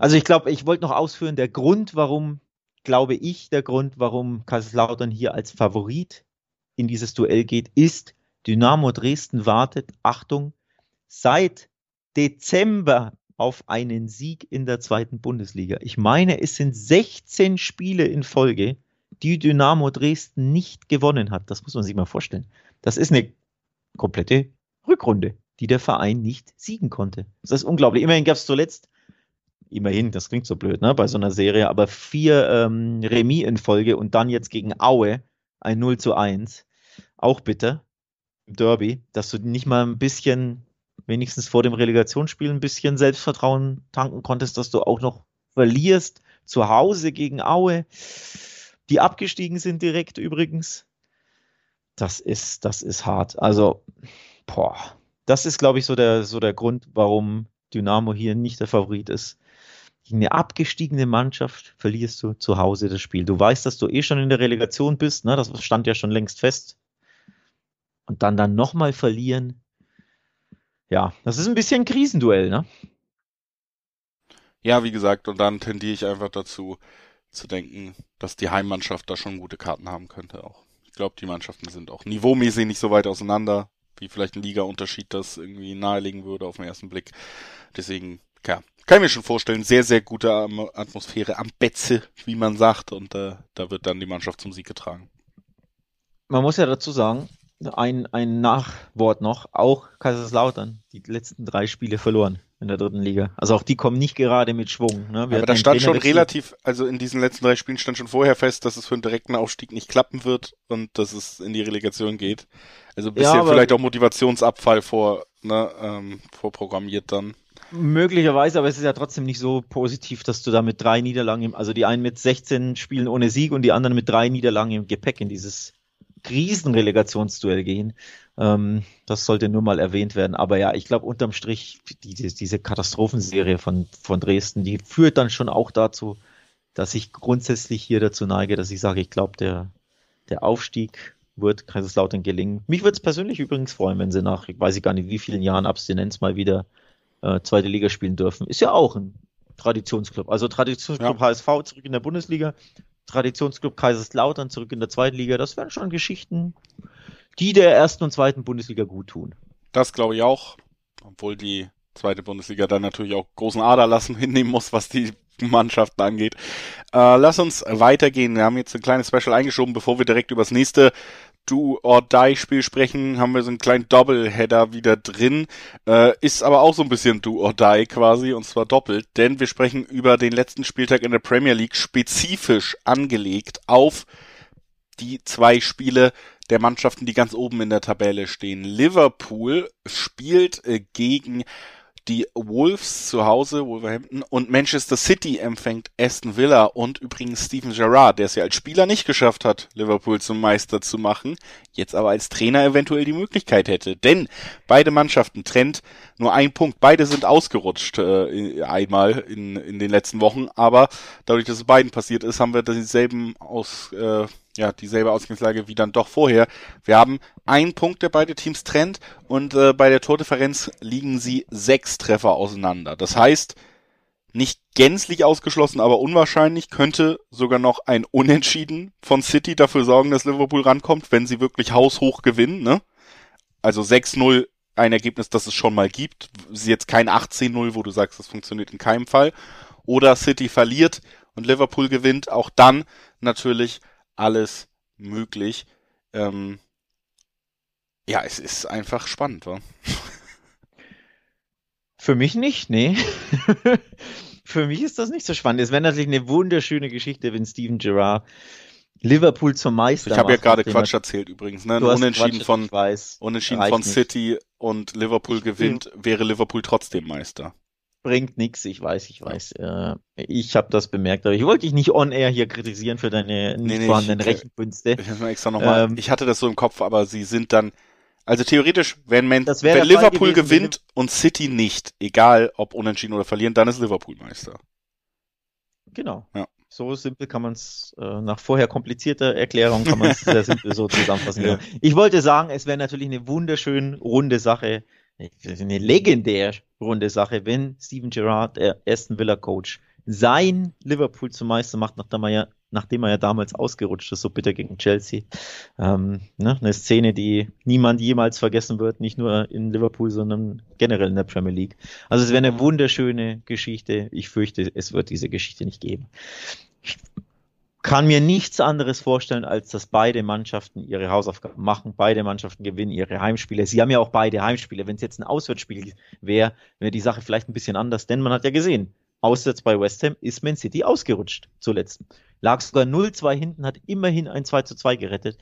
Also ich glaube, ich wollte noch ausführen, der Grund, warum, glaube ich, der Grund, warum Kaiserslautern hier als Favorit in dieses Duell geht, ist, Dynamo Dresden wartet, Achtung, seit Dezember auf einen Sieg in der zweiten Bundesliga. Ich meine, es sind 16 Spiele in Folge, die Dynamo Dresden nicht gewonnen hat. Das muss man sich mal vorstellen. Das ist eine komplette Rückrunde, die der Verein nicht siegen konnte. Das ist unglaublich. Immerhin gab es zuletzt, immerhin, das klingt so blöd, ne, bei so einer Serie, aber vier ähm, Remis in Folge und dann jetzt gegen Aue ein 0 zu 1. Auch bitter. Im Derby, dass du nicht mal ein bisschen wenigstens vor dem Relegationsspiel ein bisschen Selbstvertrauen tanken konntest, dass du auch noch verlierst zu Hause gegen Aue, die abgestiegen sind direkt übrigens. Das ist, das ist hart. Also, boah, das ist, glaube ich, so der, so der Grund, warum Dynamo hier nicht der Favorit ist. Gegen eine abgestiegene Mannschaft verlierst du zu Hause das Spiel. Du weißt, dass du eh schon in der Relegation bist, ne? das stand ja schon längst fest. Und dann dann nochmal verlieren, ja, das ist ein bisschen ein Krisenduell, ne? Ja, wie gesagt, und dann tendiere ich einfach dazu zu denken, dass die Heimmannschaft da schon gute Karten haben könnte auch. Ich glaube, die Mannschaften sind auch niveaumäßig nicht so weit auseinander, wie vielleicht ein Liga-Unterschied das irgendwie nahelegen würde auf den ersten Blick. Deswegen, ja, kann ich mir schon vorstellen, sehr, sehr gute Atmosphäre am Betze, wie man sagt, und äh, da wird dann die Mannschaft zum Sieg getragen. Man muss ja dazu sagen, ein, ein Nachwort noch, auch Kaiserslautern, die letzten drei Spiele verloren in der dritten Liga. Also auch die kommen nicht gerade mit Schwung. Ne? Aber da stand schon relativ, also in diesen letzten drei Spielen stand schon vorher fest, dass es für einen direkten Aufstieg nicht klappen wird und dass es in die Relegation geht. Also ein bisschen ja, vielleicht auch Motivationsabfall vor, ne, ähm, vorprogrammiert dann. Möglicherweise, aber es ist ja trotzdem nicht so positiv, dass du da mit drei Niederlagen, im, also die einen mit 16 Spielen ohne Sieg und die anderen mit drei Niederlagen im Gepäck in dieses Riesenrelegationsduell gehen. Ähm, das sollte nur mal erwähnt werden. Aber ja, ich glaube, unterm Strich, die, diese Katastrophenserie von, von Dresden, die führt dann schon auch dazu, dass ich grundsätzlich hier dazu neige, dass ich sage, ich glaube, der, der Aufstieg wird Kaiserslautern gelingen. Mich würde es persönlich übrigens freuen, wenn sie nach, ich weiß gar nicht, wie vielen Jahren Abstinenz mal wieder äh, zweite Liga spielen dürfen. Ist ja auch ein Traditionsclub. Also Traditionsclub ja. HSV zurück in der Bundesliga, Traditionsclub Kaiserslautern zurück in der zweiten Liga. Das wären schon Geschichten, die der ersten und zweiten Bundesliga gut tun. Das glaube ich auch, obwohl die zweite Bundesliga dann natürlich auch großen Aderlassen hinnehmen muss, was die Mannschaften angeht. Äh, lass uns weitergehen. Wir haben jetzt ein kleines Special eingeschoben, bevor wir direkt über das nächste Do or Die Spiel sprechen, haben wir so einen kleinen Doubleheader wieder drin. Äh, ist aber auch so ein bisschen Do or Die quasi und zwar doppelt, denn wir sprechen über den letzten Spieltag in der Premier League spezifisch angelegt auf die zwei Spiele der Mannschaften, die ganz oben in der Tabelle stehen. Liverpool spielt äh, gegen die Wolves zu Hause, Wolverhampton, und Manchester City empfängt Aston Villa und übrigens Steven Gerrard, der es ja als Spieler nicht geschafft hat, Liverpool zum Meister zu machen, jetzt aber als Trainer eventuell die Möglichkeit hätte. Denn beide Mannschaften trennt nur ein Punkt. Beide sind ausgerutscht äh, einmal in, in den letzten Wochen, aber dadurch, dass es beiden passiert ist, haben wir dieselben aus, äh, ja, dieselbe Ausgangslage wie dann doch vorher. Wir haben einen Punkt, der beide Teams trennt und äh, bei der Tordifferenz liegen sie sechs Treffer auseinander. Das heißt, nicht gänzlich ausgeschlossen, aber unwahrscheinlich könnte sogar noch ein Unentschieden von City dafür sorgen, dass Liverpool rankommt, wenn sie wirklich haushoch gewinnen, ne? Also 6-0 ein Ergebnis, das es schon mal gibt. Jetzt kein 18-0, wo du sagst, das funktioniert in keinem Fall. Oder City verliert und Liverpool gewinnt. Auch dann natürlich alles möglich. Ähm, ja, es ist einfach spannend, wa? Für mich nicht, nee. Für mich ist das nicht so spannend. Es wäre natürlich eine wunderschöne Geschichte, wenn Steven Gerrard Liverpool zum Meister Ich habe ja gerade Quatsch erzählt übrigens, ne? Unentschieden Quatsch, von weiß, Unentschieden von City nicht. und Liverpool gewinnt, wäre Liverpool trotzdem Meister. Bringt nix, ich weiß, ich weiß. Äh, ich habe das bemerkt, aber ich wollte dich nicht on air hier kritisieren für deine nicht nee, nee, vorhandenen ich, Rechenkünste. Ich, extra noch mal, ähm, ich hatte das so im Kopf, aber sie sind dann also theoretisch, wenn, Man, wenn Liverpool gewesen, gewinnt wenn und City nicht, egal ob unentschieden oder verlieren, dann ist Liverpool Meister. Genau. Ja. So simpel kann man es, äh, nach vorher komplizierter Erklärung kann man es sehr simpel so zusammenfassen. ja. Ich wollte sagen, es wäre natürlich eine wunderschön runde Sache, eine legendär runde Sache, wenn Steven Gerrard, der Aston Villa Coach, sein Liverpool zum Meister macht, nachdem er ja nachdem er ja damals ausgerutscht ist, so bitter gegen Chelsea. Ähm, ne? Eine Szene, die niemand jemals vergessen wird, nicht nur in Liverpool, sondern generell in der Premier League. Also es wäre eine wunderschöne Geschichte. Ich fürchte, es wird diese Geschichte nicht geben. Ich kann mir nichts anderes vorstellen, als dass beide Mannschaften ihre Hausaufgaben machen, beide Mannschaften gewinnen ihre Heimspiele. Sie haben ja auch beide Heimspiele. Wenn es jetzt ein Auswärtsspiel wäre, wäre die Sache vielleicht ein bisschen anders, denn man hat ja gesehen, auswärts bei West Ham ist Man City ausgerutscht zuletzt lag sogar 0-2 hinten, hat immerhin ein 2 2 gerettet.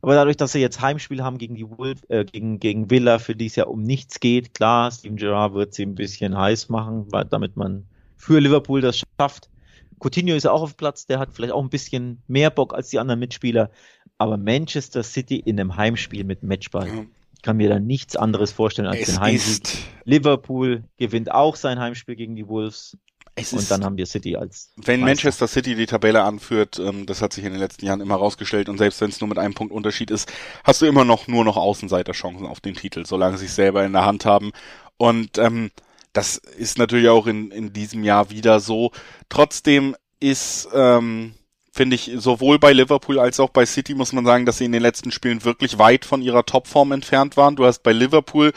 Aber dadurch, dass sie jetzt Heimspiel haben gegen die Wolf, äh, gegen, gegen Villa, für die es ja um nichts geht, klar, Steven Gerrard wird sie ein bisschen heiß machen, weil, damit man für Liverpool das schafft. Coutinho ist auch auf Platz, der hat vielleicht auch ein bisschen mehr Bock als die anderen Mitspieler. Aber Manchester City in einem Heimspiel mit Matchball. Ja. Ich kann mir da nichts anderes vorstellen als es den Heimsieg. Liverpool gewinnt auch sein Heimspiel gegen die Wolves. Es und dann haben wir City als. Wenn Meister. Manchester City die Tabelle anführt, ähm, das hat sich in den letzten Jahren immer rausgestellt und selbst wenn es nur mit einem Punkt Unterschied ist, hast du immer noch nur noch Außenseiterchancen auf den Titel, solange sie es selber in der Hand haben. Und ähm, das ist natürlich auch in, in diesem Jahr wieder so. Trotzdem ist, ähm, finde ich, sowohl bei Liverpool als auch bei City muss man sagen, dass sie in den letzten Spielen wirklich weit von ihrer Topform entfernt waren. Du hast bei Liverpool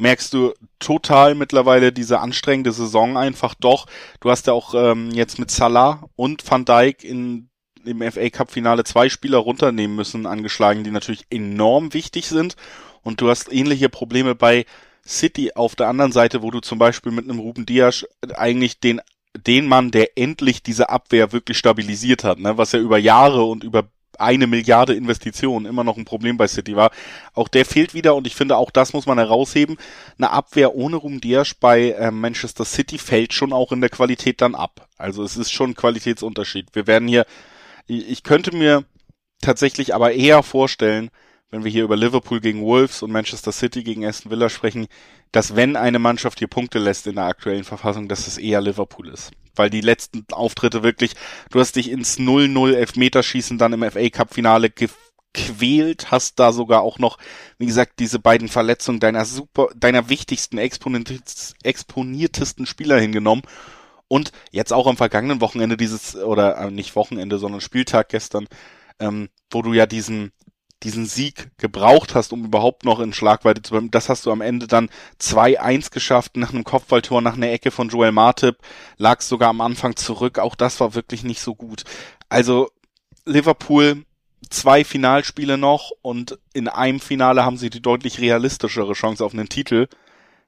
merkst du total mittlerweile diese anstrengende Saison einfach doch. Du hast ja auch ähm, jetzt mit Salah und Van Dijk in im FA Cup Finale zwei Spieler runternehmen müssen, angeschlagen, die natürlich enorm wichtig sind. Und du hast ähnliche Probleme bei City auf der anderen Seite, wo du zum Beispiel mit einem Ruben Dias eigentlich den den Mann, der endlich diese Abwehr wirklich stabilisiert hat, ne, was ja über Jahre und über eine Milliarde Investitionen immer noch ein Problem bei City war. Auch der fehlt wieder und ich finde, auch das muss man herausheben. Eine Abwehr ohne Rumdiasch bei äh, Manchester City fällt schon auch in der Qualität dann ab. Also es ist schon ein Qualitätsunterschied. Wir werden hier, ich könnte mir tatsächlich aber eher vorstellen, wenn wir hier über Liverpool gegen Wolves und Manchester City gegen Aston Villa sprechen, dass wenn eine Mannschaft hier Punkte lässt in der aktuellen Verfassung, dass es eher Liverpool ist. Weil die letzten Auftritte wirklich, du hast dich ins 0-0 Elfmeterschießen dann im FA Cup Finale gequält, hast da sogar auch noch, wie gesagt, diese beiden Verletzungen deiner super, deiner wichtigsten, exponiertesten Spieler hingenommen. Und jetzt auch am vergangenen Wochenende dieses, oder äh, nicht Wochenende, sondern Spieltag gestern, ähm, wo du ja diesen diesen Sieg gebraucht hast, um überhaupt noch in Schlagweite zu bleiben. Das hast du am Ende dann 2-1 geschafft nach einem Kopfballtor, nach einer Ecke von Joel Martip, lag sogar am Anfang zurück. Auch das war wirklich nicht so gut. Also Liverpool zwei Finalspiele noch und in einem Finale haben sie die deutlich realistischere Chance auf einen Titel.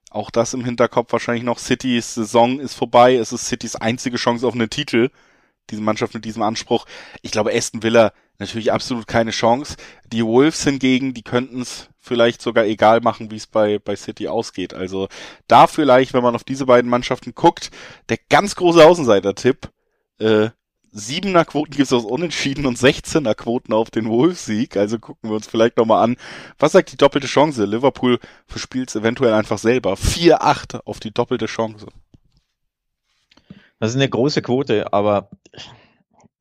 Auch das im Hinterkopf wahrscheinlich noch. Citys Saison ist vorbei. Es ist Citys einzige Chance auf einen Titel. Diese Mannschaft mit diesem Anspruch. Ich glaube, Aston Villa natürlich absolut keine Chance. Die Wolves hingegen, die könnten es vielleicht sogar egal machen, wie es bei, bei City ausgeht. Also da vielleicht, wenn man auf diese beiden Mannschaften guckt, der ganz große Außenseiter-Tipp, äh, Siebener Quoten gibt es aus Unentschieden und 16er Quoten auf den Wolves-Sieg. Also gucken wir uns vielleicht nochmal an. Was sagt die doppelte Chance? Liverpool verspielt es eventuell einfach selber. 4-8 auf die doppelte Chance. Das ist eine große Quote, aber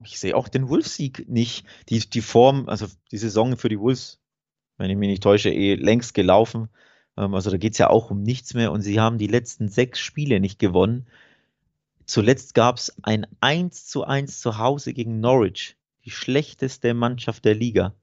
ich sehe auch den Wolves-Sieg nicht. Die, die Form, also die Saison für die Wolves, wenn ich mich nicht täusche, eh längst gelaufen. Ähm, also da geht es ja auch um nichts mehr und sie haben die letzten sechs Spiele nicht gewonnen. Zuletzt gab es ein 1 zu 1 zu Hause gegen Norwich, die schlechteste Mannschaft der Liga.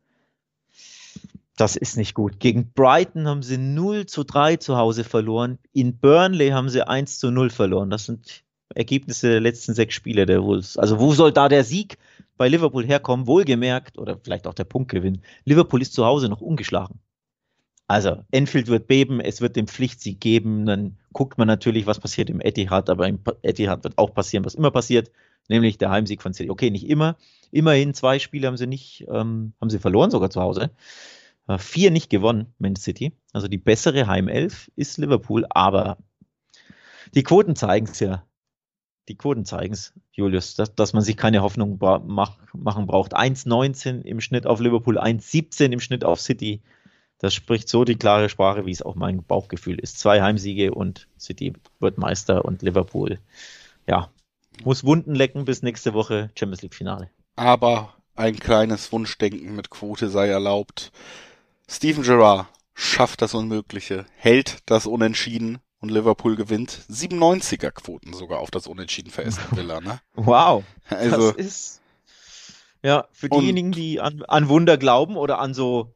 Das ist nicht gut. Gegen Brighton haben sie 0 zu 3 zu Hause verloren. In Burnley haben sie 1 zu 0 verloren. Das sind Ergebnisse der letzten sechs Spiele der Wolves. Also wo soll da der Sieg bei Liverpool herkommen? Wohlgemerkt, oder vielleicht auch der Punktgewinn. Liverpool ist zu Hause noch ungeschlagen. Also Enfield wird beben, es wird den Pflichtsieg geben, dann guckt man natürlich, was passiert im Etihad, aber im Etihad wird auch passieren, was immer passiert, nämlich der Heimsieg von City. Okay, nicht immer, immerhin zwei Spiele haben sie nicht, ähm, haben sie verloren sogar zu Hause. Äh, vier nicht gewonnen, Man City. Also die bessere Heimelf ist Liverpool, aber die Quoten zeigen es ja. Die Quoten zeigen es, Julius, dass, dass man sich keine Hoffnung bra mach, machen braucht. 1,19 im Schnitt auf Liverpool, 1,17 im Schnitt auf City. Das spricht so die klare Sprache, wie es auch mein Bauchgefühl ist. Zwei Heimsiege und City wird Meister und Liverpool, ja, muss Wunden lecken bis nächste Woche Champions League Finale. Aber ein kleines Wunschdenken mit Quote sei erlaubt. Steven Gerrard schafft das Unmögliche, hält das Unentschieden und Liverpool gewinnt 97er Quoten sogar auf das Unentschieden für Aston Villa, ne? Wow. Also, das ist, ja, für diejenigen, die an, an Wunder glauben oder an so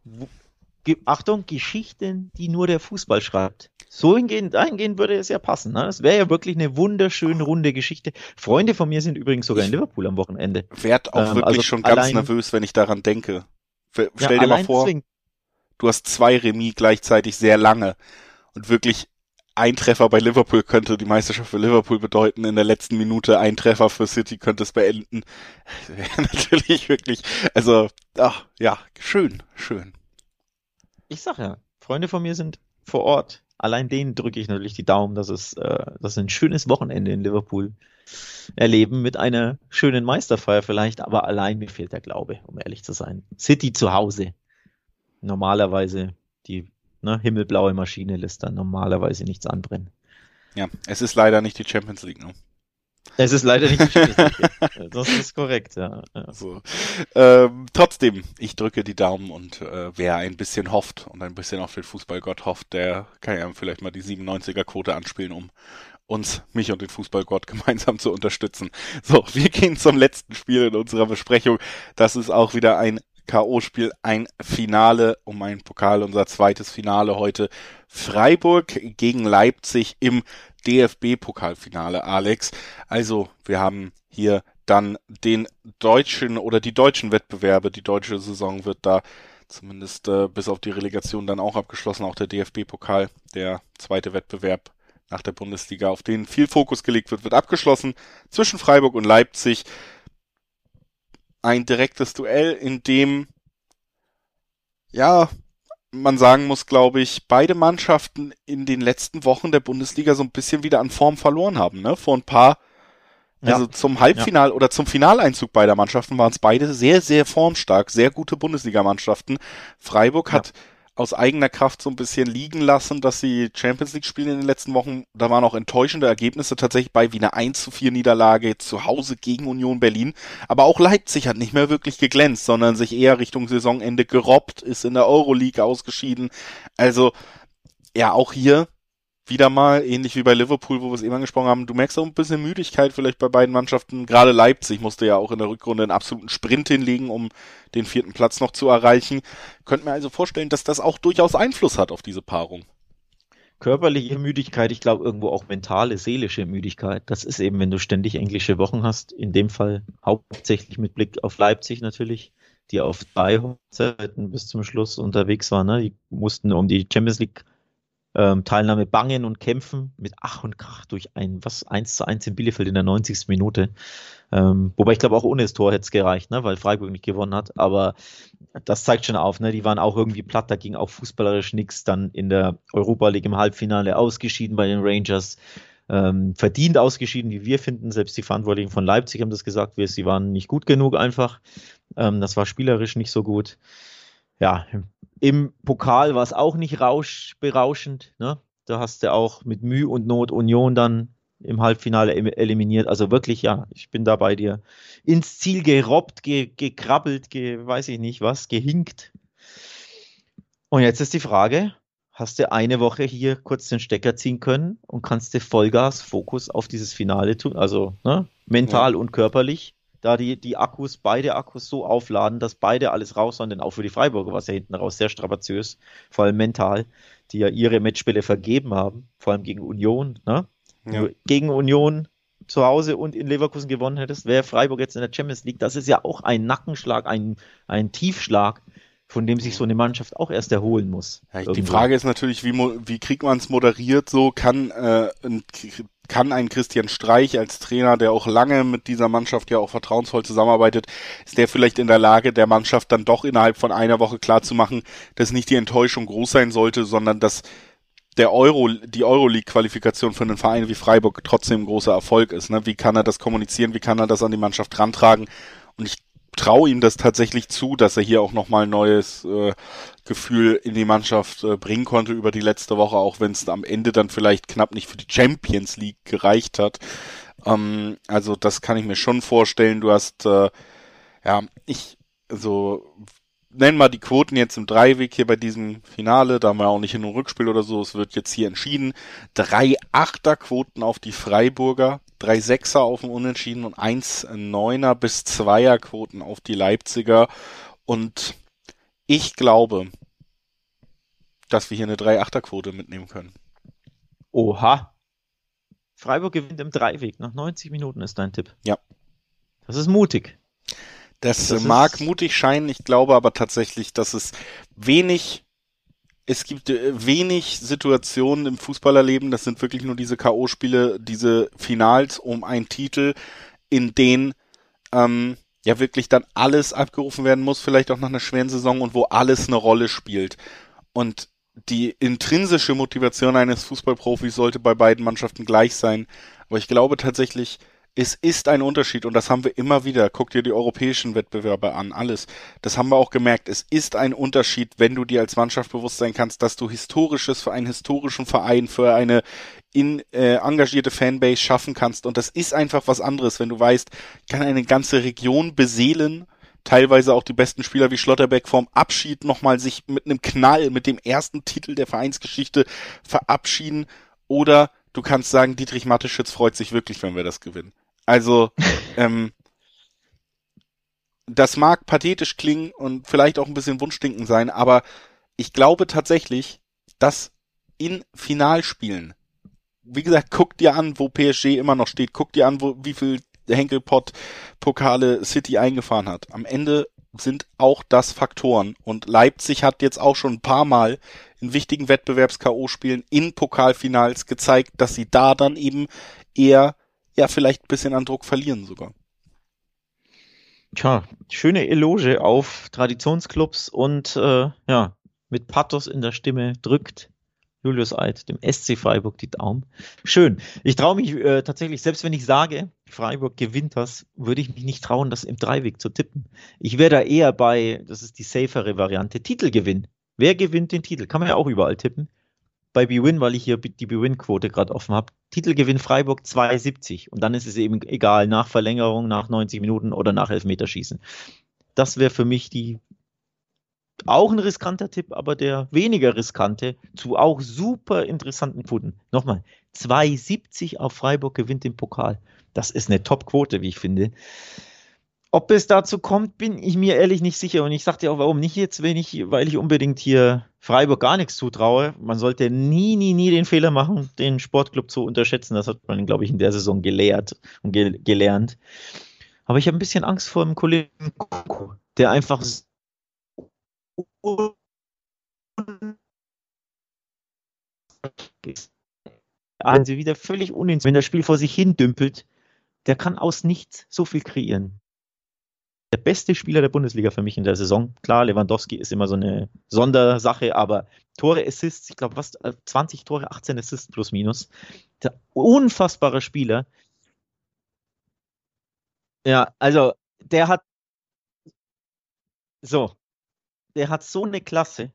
Achtung, Geschichten, die nur der Fußball schreibt. So hingehen, dahingehend würde es ja passen. Ne? Das wäre ja wirklich eine wunderschöne runde Geschichte. Freunde von mir sind übrigens sogar in Liverpool am Wochenende. Werd auch ähm, wirklich also schon ganz allein, nervös, wenn ich daran denke. Stell ja, dir mal vor, deswegen. du hast zwei Remis gleichzeitig sehr lange und wirklich ein Treffer bei Liverpool könnte die Meisterschaft für Liverpool bedeuten. In der letzten Minute ein Treffer für City könnte es beenden. Natürlich wirklich, also, ach, ja, schön, schön. Ich sag ja, Freunde von mir sind vor Ort. Allein denen drücke ich natürlich die Daumen, dass es, äh, dass ein schönes Wochenende in Liverpool erleben mit einer schönen Meisterfeier vielleicht, aber allein mir fehlt der Glaube, um ehrlich zu sein. City zu Hause. Normalerweise die ne, himmelblaue Maschine lässt dann normalerweise nichts anbrennen. Ja, es ist leider nicht die Champions League, ne? Es ist leider nicht bestätigt. das ist korrekt, ja. ja. So. Ähm, trotzdem, ich drücke die Daumen und äh, wer ein bisschen hofft und ein bisschen auf den Fußballgott hofft, der kann ja vielleicht mal die 97er Quote anspielen, um uns, mich und den Fußballgott gemeinsam zu unterstützen. So, wir gehen zum letzten Spiel in unserer Besprechung. Das ist auch wieder ein K.O.-Spiel, ein Finale um einen Pokal, unser zweites Finale heute. Freiburg gegen Leipzig im DFB-Pokalfinale, Alex. Also, wir haben hier dann den deutschen oder die deutschen Wettbewerbe. Die deutsche Saison wird da zumindest äh, bis auf die Relegation dann auch abgeschlossen. Auch der DFB-Pokal, der zweite Wettbewerb nach der Bundesliga, auf den viel Fokus gelegt wird, wird abgeschlossen. Zwischen Freiburg und Leipzig ein direktes Duell, in dem ja man sagen muss, glaube ich, beide Mannschaften in den letzten Wochen der Bundesliga so ein bisschen wieder an Form verloren haben. Ne? Vor ein paar, ja. also zum Halbfinal ja. oder zum Finaleinzug beider Mannschaften waren es beide sehr, sehr formstark, sehr gute Bundesligamannschaften. Freiburg ja. hat aus eigener Kraft so ein bisschen liegen lassen, dass sie Champions League spielen in den letzten Wochen. Da waren auch enttäuschende Ergebnisse tatsächlich bei, wie eine 1 zu 4 Niederlage zu Hause gegen Union Berlin. Aber auch Leipzig hat nicht mehr wirklich geglänzt, sondern sich eher Richtung Saisonende gerobbt, ist in der Euroleague ausgeschieden. Also, ja, auch hier wieder mal, ähnlich wie bei Liverpool, wo wir es eben angesprochen haben, du merkst auch ein bisschen Müdigkeit vielleicht bei beiden Mannschaften. Gerade Leipzig musste ja auch in der Rückrunde einen absoluten Sprint hinlegen, um den vierten Platz noch zu erreichen. Könnt mir also vorstellen, dass das auch durchaus Einfluss hat auf diese Paarung. Körperliche Müdigkeit, ich glaube irgendwo auch mentale, seelische Müdigkeit. Das ist eben, wenn du ständig englische Wochen hast, in dem Fall hauptsächlich mit Blick auf Leipzig natürlich, die auf drei Hochzeiten bis zum Schluss unterwegs waren. Ne? Die mussten um die Champions League ähm, Teilnahme bangen und kämpfen mit Ach und Krach durch ein, was, 1 zu 1 in Bielefeld in der 90. Minute. Ähm, wobei ich glaube auch ohne das Tor hätte es gereicht, ne, weil Freiburg nicht gewonnen hat. Aber das zeigt schon auf, ne, die waren auch irgendwie platt, da ging auch fußballerisch nichts. Dann in der Europa League im Halbfinale ausgeschieden bei den Rangers. ähm, verdient ausgeschieden, wie wir finden. Selbst die Verantwortlichen von Leipzig haben das gesagt, wir, sie waren nicht gut genug einfach. Ähm, das war spielerisch nicht so gut. Ja, im Pokal war es auch nicht rausch, berauschend. Ne? Da hast du auch mit Mühe und Not Union dann im Halbfinale eliminiert. Also wirklich, ja, ich bin da bei dir. Ins Ziel gerobbt, ge gekrabbelt, ge weiß ich nicht was, gehinkt. Und jetzt ist die Frage, hast du eine Woche hier kurz den Stecker ziehen können und kannst du Vollgas, Fokus auf dieses Finale tun, also ne, mental ja. und körperlich, da die, die Akkus, beide Akkus so aufladen, dass beide alles raushauen, denn auch für die Freiburger war es ja hinten raus sehr strapaziös, vor allem mental, die ja ihre Matchspiele vergeben haben, vor allem gegen Union, ne? Ja. Gegen Union zu Hause und in Leverkusen gewonnen hättest, wäre Freiburg jetzt in der Champions League. Das ist ja auch ein Nackenschlag, ein, ein Tiefschlag von dem sich so eine Mannschaft auch erst erholen muss. Ja, die Frage ist natürlich, wie, wie kriegt man es moderiert so? Kann, äh, kann ein Christian Streich als Trainer, der auch lange mit dieser Mannschaft ja auch vertrauensvoll zusammenarbeitet, ist der vielleicht in der Lage, der Mannschaft dann doch innerhalb von einer Woche klarzumachen, dass nicht die Enttäuschung groß sein sollte, sondern dass der Euro, die Euroleague-Qualifikation für einen Verein wie Freiburg trotzdem ein großer Erfolg ist. Ne? Wie kann er das kommunizieren? Wie kann er das an die Mannschaft rantragen? Und ich traue ihm das tatsächlich zu, dass er hier auch nochmal ein neues äh, Gefühl in die Mannschaft äh, bringen konnte über die letzte Woche, auch wenn es am Ende dann vielleicht knapp nicht für die Champions League gereicht hat. Ähm, also das kann ich mir schon vorstellen. Du hast, äh, ja, ich, also nennen wir die Quoten jetzt im Dreiweg hier bei diesem Finale, da haben wir auch nicht in einem Rückspiel oder so, es wird jetzt hier entschieden. Drei Achterquoten auf die Freiburger, drei Sechser auf dem Unentschieden und eins Neuner bis Zweier Quoten auf die Leipziger. Und ich glaube, dass wir hier eine drei Achter Quote mitnehmen können. Oha. Freiburg gewinnt im Dreiweg. Nach 90 Minuten ist dein Tipp. Ja. Das ist mutig. Das, das mag mutig scheinen, ich glaube aber tatsächlich, dass es wenig es gibt äh, wenig Situationen im Fußballerleben, das sind wirklich nur diese K.O.-Spiele, diese Finals um einen Titel, in denen ähm, ja wirklich dann alles abgerufen werden muss, vielleicht auch nach einer schweren Saison und wo alles eine Rolle spielt. Und die intrinsische Motivation eines Fußballprofis sollte bei beiden Mannschaften gleich sein. Aber ich glaube tatsächlich, es ist ein Unterschied und das haben wir immer wieder. Guck dir die europäischen Wettbewerbe an, alles. Das haben wir auch gemerkt. Es ist ein Unterschied, wenn du dir als Mannschaft bewusst sein kannst, dass du historisches für einen historischen Verein, für eine in, äh, engagierte Fanbase schaffen kannst. Und das ist einfach was anderes, wenn du weißt, kann eine ganze Region beseelen, teilweise auch die besten Spieler wie Schlotterbeck vorm Abschied nochmal sich mit einem Knall, mit dem ersten Titel der Vereinsgeschichte verabschieden. Oder du kannst sagen, Dietrich Matteschitz freut sich wirklich, wenn wir das gewinnen. Also, ähm, das mag pathetisch klingen und vielleicht auch ein bisschen Wunschdenken sein, aber ich glaube tatsächlich, dass in Finalspielen, wie gesagt, guck dir an, wo PSG immer noch steht, guck dir an, wo, wie viel Henkelpott Pokale City eingefahren hat. Am Ende sind auch das Faktoren und Leipzig hat jetzt auch schon ein paar Mal in wichtigen Wettbewerbs-K.O.-Spielen in Pokalfinals gezeigt, dass sie da dann eben eher ja vielleicht ein bisschen an Druck verlieren sogar. Tja, schöne Eloge auf Traditionsclubs und äh, ja, mit Pathos in der Stimme drückt Julius Eid dem SC Freiburg die Daumen. Schön. Ich traue mich äh, tatsächlich, selbst wenn ich sage, Freiburg gewinnt das, würde ich mich nicht trauen, das im Dreiweg zu tippen. Ich wäre da eher bei, das ist die safere Variante, Titelgewinn. Wer gewinnt den Titel? Kann man ja auch überall tippen bei BWin, weil ich hier die BWin-Quote gerade offen habe. Titelgewinn Freiburg 2,70 und dann ist es eben egal, nach Verlängerung, nach 90 Minuten oder nach Elfmeterschießen. Das wäre für mich die auch ein riskanter Tipp, aber der weniger riskante zu auch super interessanten Quoten. Nochmal, 2,70 auf Freiburg gewinnt den Pokal. Das ist eine Top-Quote, wie ich finde. Ob es dazu kommt, bin ich mir ehrlich nicht sicher. Und ich sagte auch, warum nicht jetzt, wenn ich, weil ich unbedingt hier Freiburg gar nichts zutraue. Man sollte nie, nie, nie den Fehler machen, den Sportclub zu unterschätzen. Das hat man, glaube ich, in der Saison gelehrt und ge gelernt. Aber ich habe ein bisschen Angst vor dem Kollegen Koko, der einfach also wieder völlig uninteressant, wenn das Spiel vor sich hin dümpelt, der kann aus nichts so viel kreieren der beste Spieler der Bundesliga für mich in der Saison. Klar, Lewandowski ist immer so eine Sondersache, aber Tore, Assists, ich glaube, was 20 äh, Tore, 18 Assists plus minus. Der unfassbare Spieler. Ja, also der hat so, der hat so eine Klasse.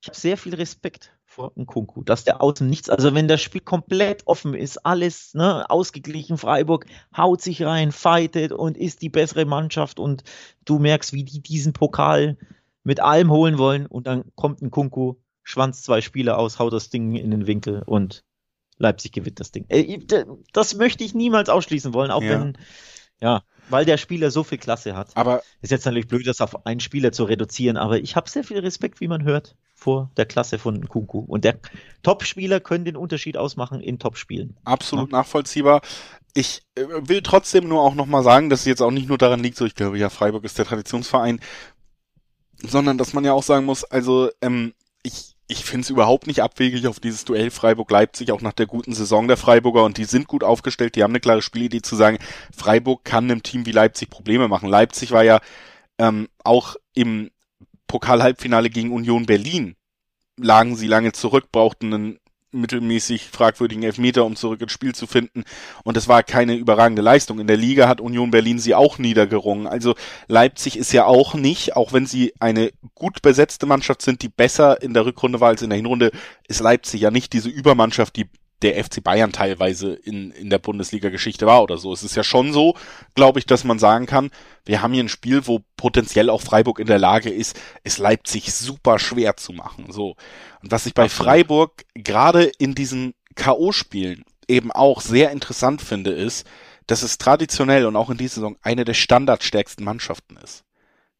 Ich habe sehr viel Respekt vor Nkunku, dass der außen nichts, also wenn das Spiel komplett offen ist, alles ne, ausgeglichen, Freiburg haut sich rein, fightet und ist die bessere Mannschaft und du merkst, wie die diesen Pokal mit allem holen wollen und dann kommt ein Kunku, schwanzt zwei Spieler aus, haut das Ding in den Winkel und Leipzig gewinnt das Ding. Äh, das möchte ich niemals ausschließen wollen, auch ja. wenn, ja, weil der Spieler so viel Klasse hat. Aber ist jetzt natürlich blöd, das auf einen Spieler zu reduzieren, aber ich habe sehr viel Respekt, wie man hört, vor der Klasse von Kunku. Und der Top-Spieler können den Unterschied ausmachen in Top-Spielen. Absolut ja. nachvollziehbar. Ich äh, will trotzdem nur auch nochmal sagen, dass es jetzt auch nicht nur daran liegt, so ich glaube ja, Freiburg ist der Traditionsverein, sondern dass man ja auch sagen muss, also ähm, ich ich finde es überhaupt nicht abwegig auf dieses Duell Freiburg-Leipzig, auch nach der guten Saison der Freiburger. Und die sind gut aufgestellt, die haben eine klare Spielidee zu sagen, Freiburg kann einem Team wie Leipzig Probleme machen. Leipzig war ja ähm, auch im Pokal-Halbfinale gegen Union Berlin lagen sie lange zurück, brauchten einen mittelmäßig fragwürdigen Elfmeter, um zurück ins Spiel zu finden. Und es war keine überragende Leistung. In der Liga hat Union Berlin sie auch niedergerungen. Also Leipzig ist ja auch nicht, auch wenn sie eine gut besetzte Mannschaft sind, die besser in der Rückrunde war als in der Hinrunde, ist Leipzig ja nicht diese Übermannschaft, die der FC Bayern teilweise in, in der Bundesliga-Geschichte war oder so. Es ist ja schon so, glaube ich, dass man sagen kann, wir haben hier ein Spiel, wo potenziell auch Freiburg in der Lage ist, es Leipzig super schwer zu machen. So. Und was ich bei Freiburg gerade in diesen K.O.-Spielen eben auch sehr interessant finde, ist, dass es traditionell und auch in dieser Saison eine der standardstärksten Mannschaften ist.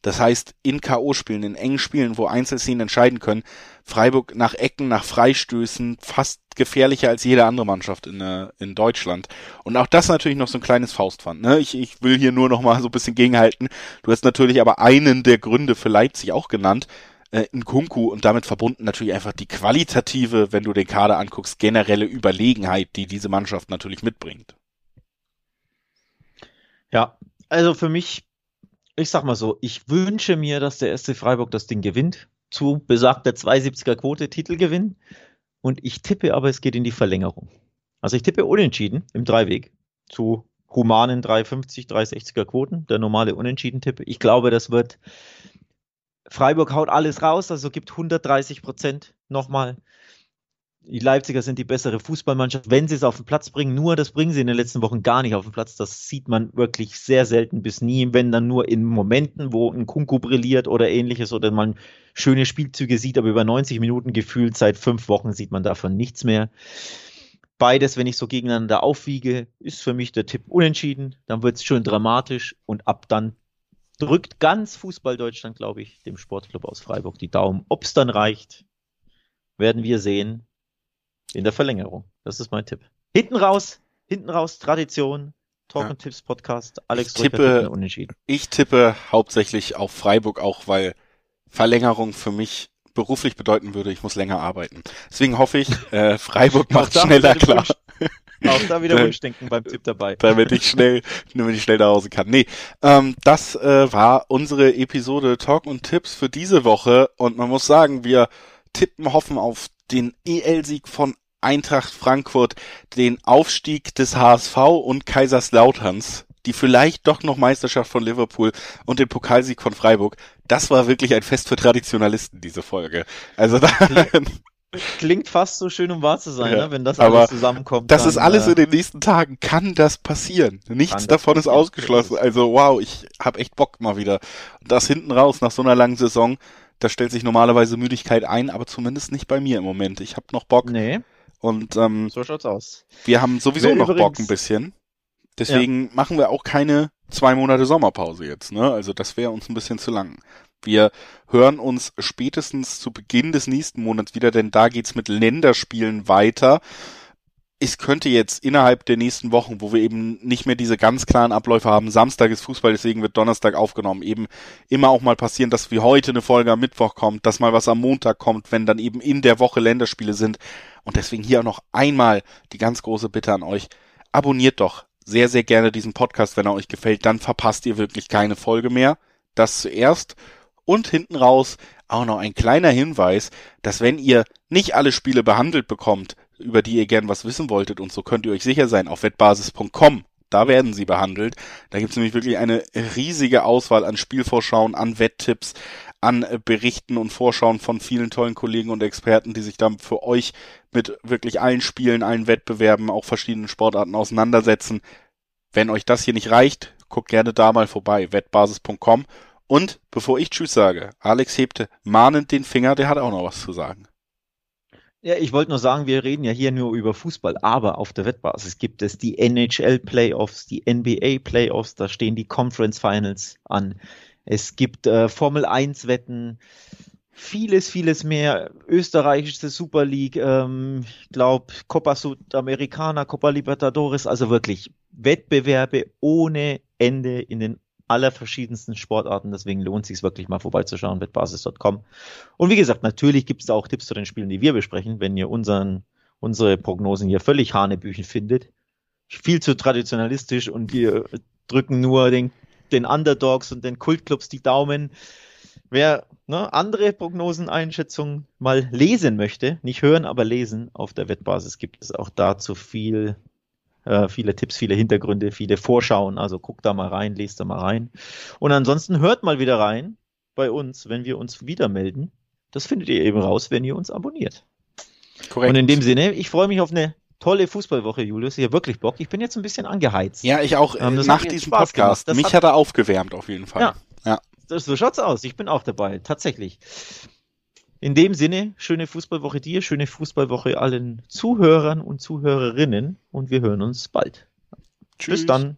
Das heißt, in K.O.-Spielen, in engen Spielen, wo Einzelszenen entscheiden können, Freiburg nach Ecken, nach Freistößen fast gefährlicher als jede andere Mannschaft in, äh, in Deutschland. Und auch das natürlich noch so ein kleines Faustpfand. Ne? Ich, ich will hier nur noch mal so ein bisschen gegenhalten. Du hast natürlich aber einen der Gründe für Leipzig auch genannt, äh, in Kunku und damit verbunden natürlich einfach die qualitative, wenn du den Kader anguckst, generelle Überlegenheit, die diese Mannschaft natürlich mitbringt. Ja, also für mich ich sag mal so, ich wünsche mir, dass der SC Freiburg das Ding gewinnt, zu besagter 72er Quote Titelgewinn. Und ich tippe aber, es geht in die Verlängerung. Also ich tippe unentschieden im Dreiweg zu humanen 350, 360er Quoten, der normale Unentschieden-Tippe. Ich glaube, das wird Freiburg haut alles raus, also gibt 130 Prozent nochmal die Leipziger sind die bessere Fußballmannschaft, wenn sie es auf den Platz bringen. Nur das bringen sie in den letzten Wochen gar nicht auf den Platz. Das sieht man wirklich sehr selten bis nie, wenn dann nur in Momenten, wo ein Kunku brilliert oder ähnliches oder man schöne Spielzüge sieht, aber über 90 Minuten gefühlt seit fünf Wochen sieht man davon nichts mehr. Beides, wenn ich so gegeneinander aufwiege, ist für mich der Tipp unentschieden. Dann wird es schön dramatisch und ab dann drückt ganz Fußball Deutschland, glaube ich, dem Sportclub aus Freiburg die Daumen. Ob es dann reicht, werden wir sehen in der Verlängerung. Das ist mein Tipp. Hinten raus, hinten raus, Tradition, Talk ja. und Tipps Podcast, Alex ich tippe, unentschieden. Ich tippe hauptsächlich auf Freiburg auch, weil Verlängerung für mich beruflich bedeuten würde, ich muss länger arbeiten. Deswegen hoffe ich, äh, Freiburg macht schneller klar. Auch da wieder Wunschdenken beim Tipp dabei. Damit ich schnell, damit ich schnell nach Hause kann. Nee, ähm, das äh, war unsere Episode Talk und Tipps für diese Woche und man muss sagen, wir tippen, hoffen auf den EL-Sieg von Eintracht Frankfurt, den Aufstieg des HSV und Kaiserslauterns, die vielleicht doch noch Meisterschaft von Liverpool und den Pokalsieg von Freiburg. Das war wirklich ein Fest für Traditionalisten, diese Folge. Also da, Klingt fast so schön, um wahr zu sein, ja, ne? wenn das alles zusammenkommt. Das dann, ist alles äh, in den nächsten Tagen. Kann das passieren? Nichts davon ist ausgeschlossen. Also wow, ich hab echt Bock mal wieder. Und das hinten raus nach so einer langen Saison da stellt sich normalerweise Müdigkeit ein, aber zumindest nicht bei mir im Moment. Ich habe noch Bock. Nee. Und ähm, so schaut's aus. Wir haben sowieso Wer noch übrigens, Bock ein bisschen. Deswegen ja. machen wir auch keine zwei Monate Sommerpause jetzt. Ne? Also das wäre uns ein bisschen zu lang. Wir hören uns spätestens zu Beginn des nächsten Monats wieder, denn da geht's mit Länderspielen weiter es könnte jetzt innerhalb der nächsten Wochen, wo wir eben nicht mehr diese ganz klaren Abläufe haben, Samstag ist Fußball, deswegen wird Donnerstag aufgenommen, eben immer auch mal passieren, dass wie heute eine Folge am Mittwoch kommt, dass mal was am Montag kommt, wenn dann eben in der Woche Länderspiele sind. Und deswegen hier auch noch einmal die ganz große Bitte an euch. Abonniert doch sehr, sehr gerne diesen Podcast, wenn er euch gefällt, dann verpasst ihr wirklich keine Folge mehr. Das zuerst. Und hinten raus auch noch ein kleiner Hinweis, dass wenn ihr nicht alle Spiele behandelt bekommt, über die ihr gern was wissen wolltet und so könnt ihr euch sicher sein, auf wettbasis.com da werden sie behandelt. Da gibt es nämlich wirklich eine riesige Auswahl an Spielvorschauen, an Wetttipps, an Berichten und Vorschauen von vielen tollen Kollegen und Experten, die sich dann für euch mit wirklich allen Spielen, allen Wettbewerben, auch verschiedenen Sportarten auseinandersetzen. Wenn euch das hier nicht reicht, guckt gerne da mal vorbei, wettbasis.com. Und bevor ich Tschüss sage, Alex hebte mahnend den Finger, der hat auch noch was zu sagen. Ja, ich wollte nur sagen, wir reden ja hier nur über Fußball, aber auf der Wettbasis gibt es die NHL Playoffs, die NBA Playoffs, da stehen die Conference Finals an. Es gibt äh, Formel 1 Wetten, vieles, vieles mehr. Österreichische Super League, ähm, ich glaube Copa Sudamericana, Copa Libertadores, also wirklich Wettbewerbe ohne Ende in den aller verschiedensten Sportarten. Deswegen lohnt es sich wirklich mal vorbeizuschauen, wettbasis.com. Und wie gesagt, natürlich gibt es auch Tipps zu den Spielen, die wir besprechen, wenn ihr unseren, unsere Prognosen hier völlig hanebüchen findet. Viel zu traditionalistisch und wir drücken nur den, den Underdogs und den Kultclubs die Daumen. Wer ne, andere Prognoseneinschätzungen mal lesen möchte, nicht hören, aber lesen, auf der Wettbasis gibt es auch dazu viel äh, viele Tipps, viele Hintergründe, viele Vorschauen. Also guckt da mal rein, lest da mal rein. Und ansonsten hört mal wieder rein bei uns, wenn wir uns wieder melden. Das findet ihr eben raus, wenn ihr uns abonniert. Korrekt. Und in dem Sinne, ich freue mich auf eine tolle Fußballwoche, Julius. Ich habe wirklich Bock. Ich bin jetzt ein bisschen angeheizt. Ja, ich auch ähm, nach diesem Podcast. Mich hat, hat er aufgewärmt auf jeden Fall. Ja, ja. So schaut's aus. Ich bin auch dabei, tatsächlich. In dem Sinne, schöne Fußballwoche dir, schöne Fußballwoche allen Zuhörern und Zuhörerinnen und wir hören uns bald. Tschüss. Bis dann.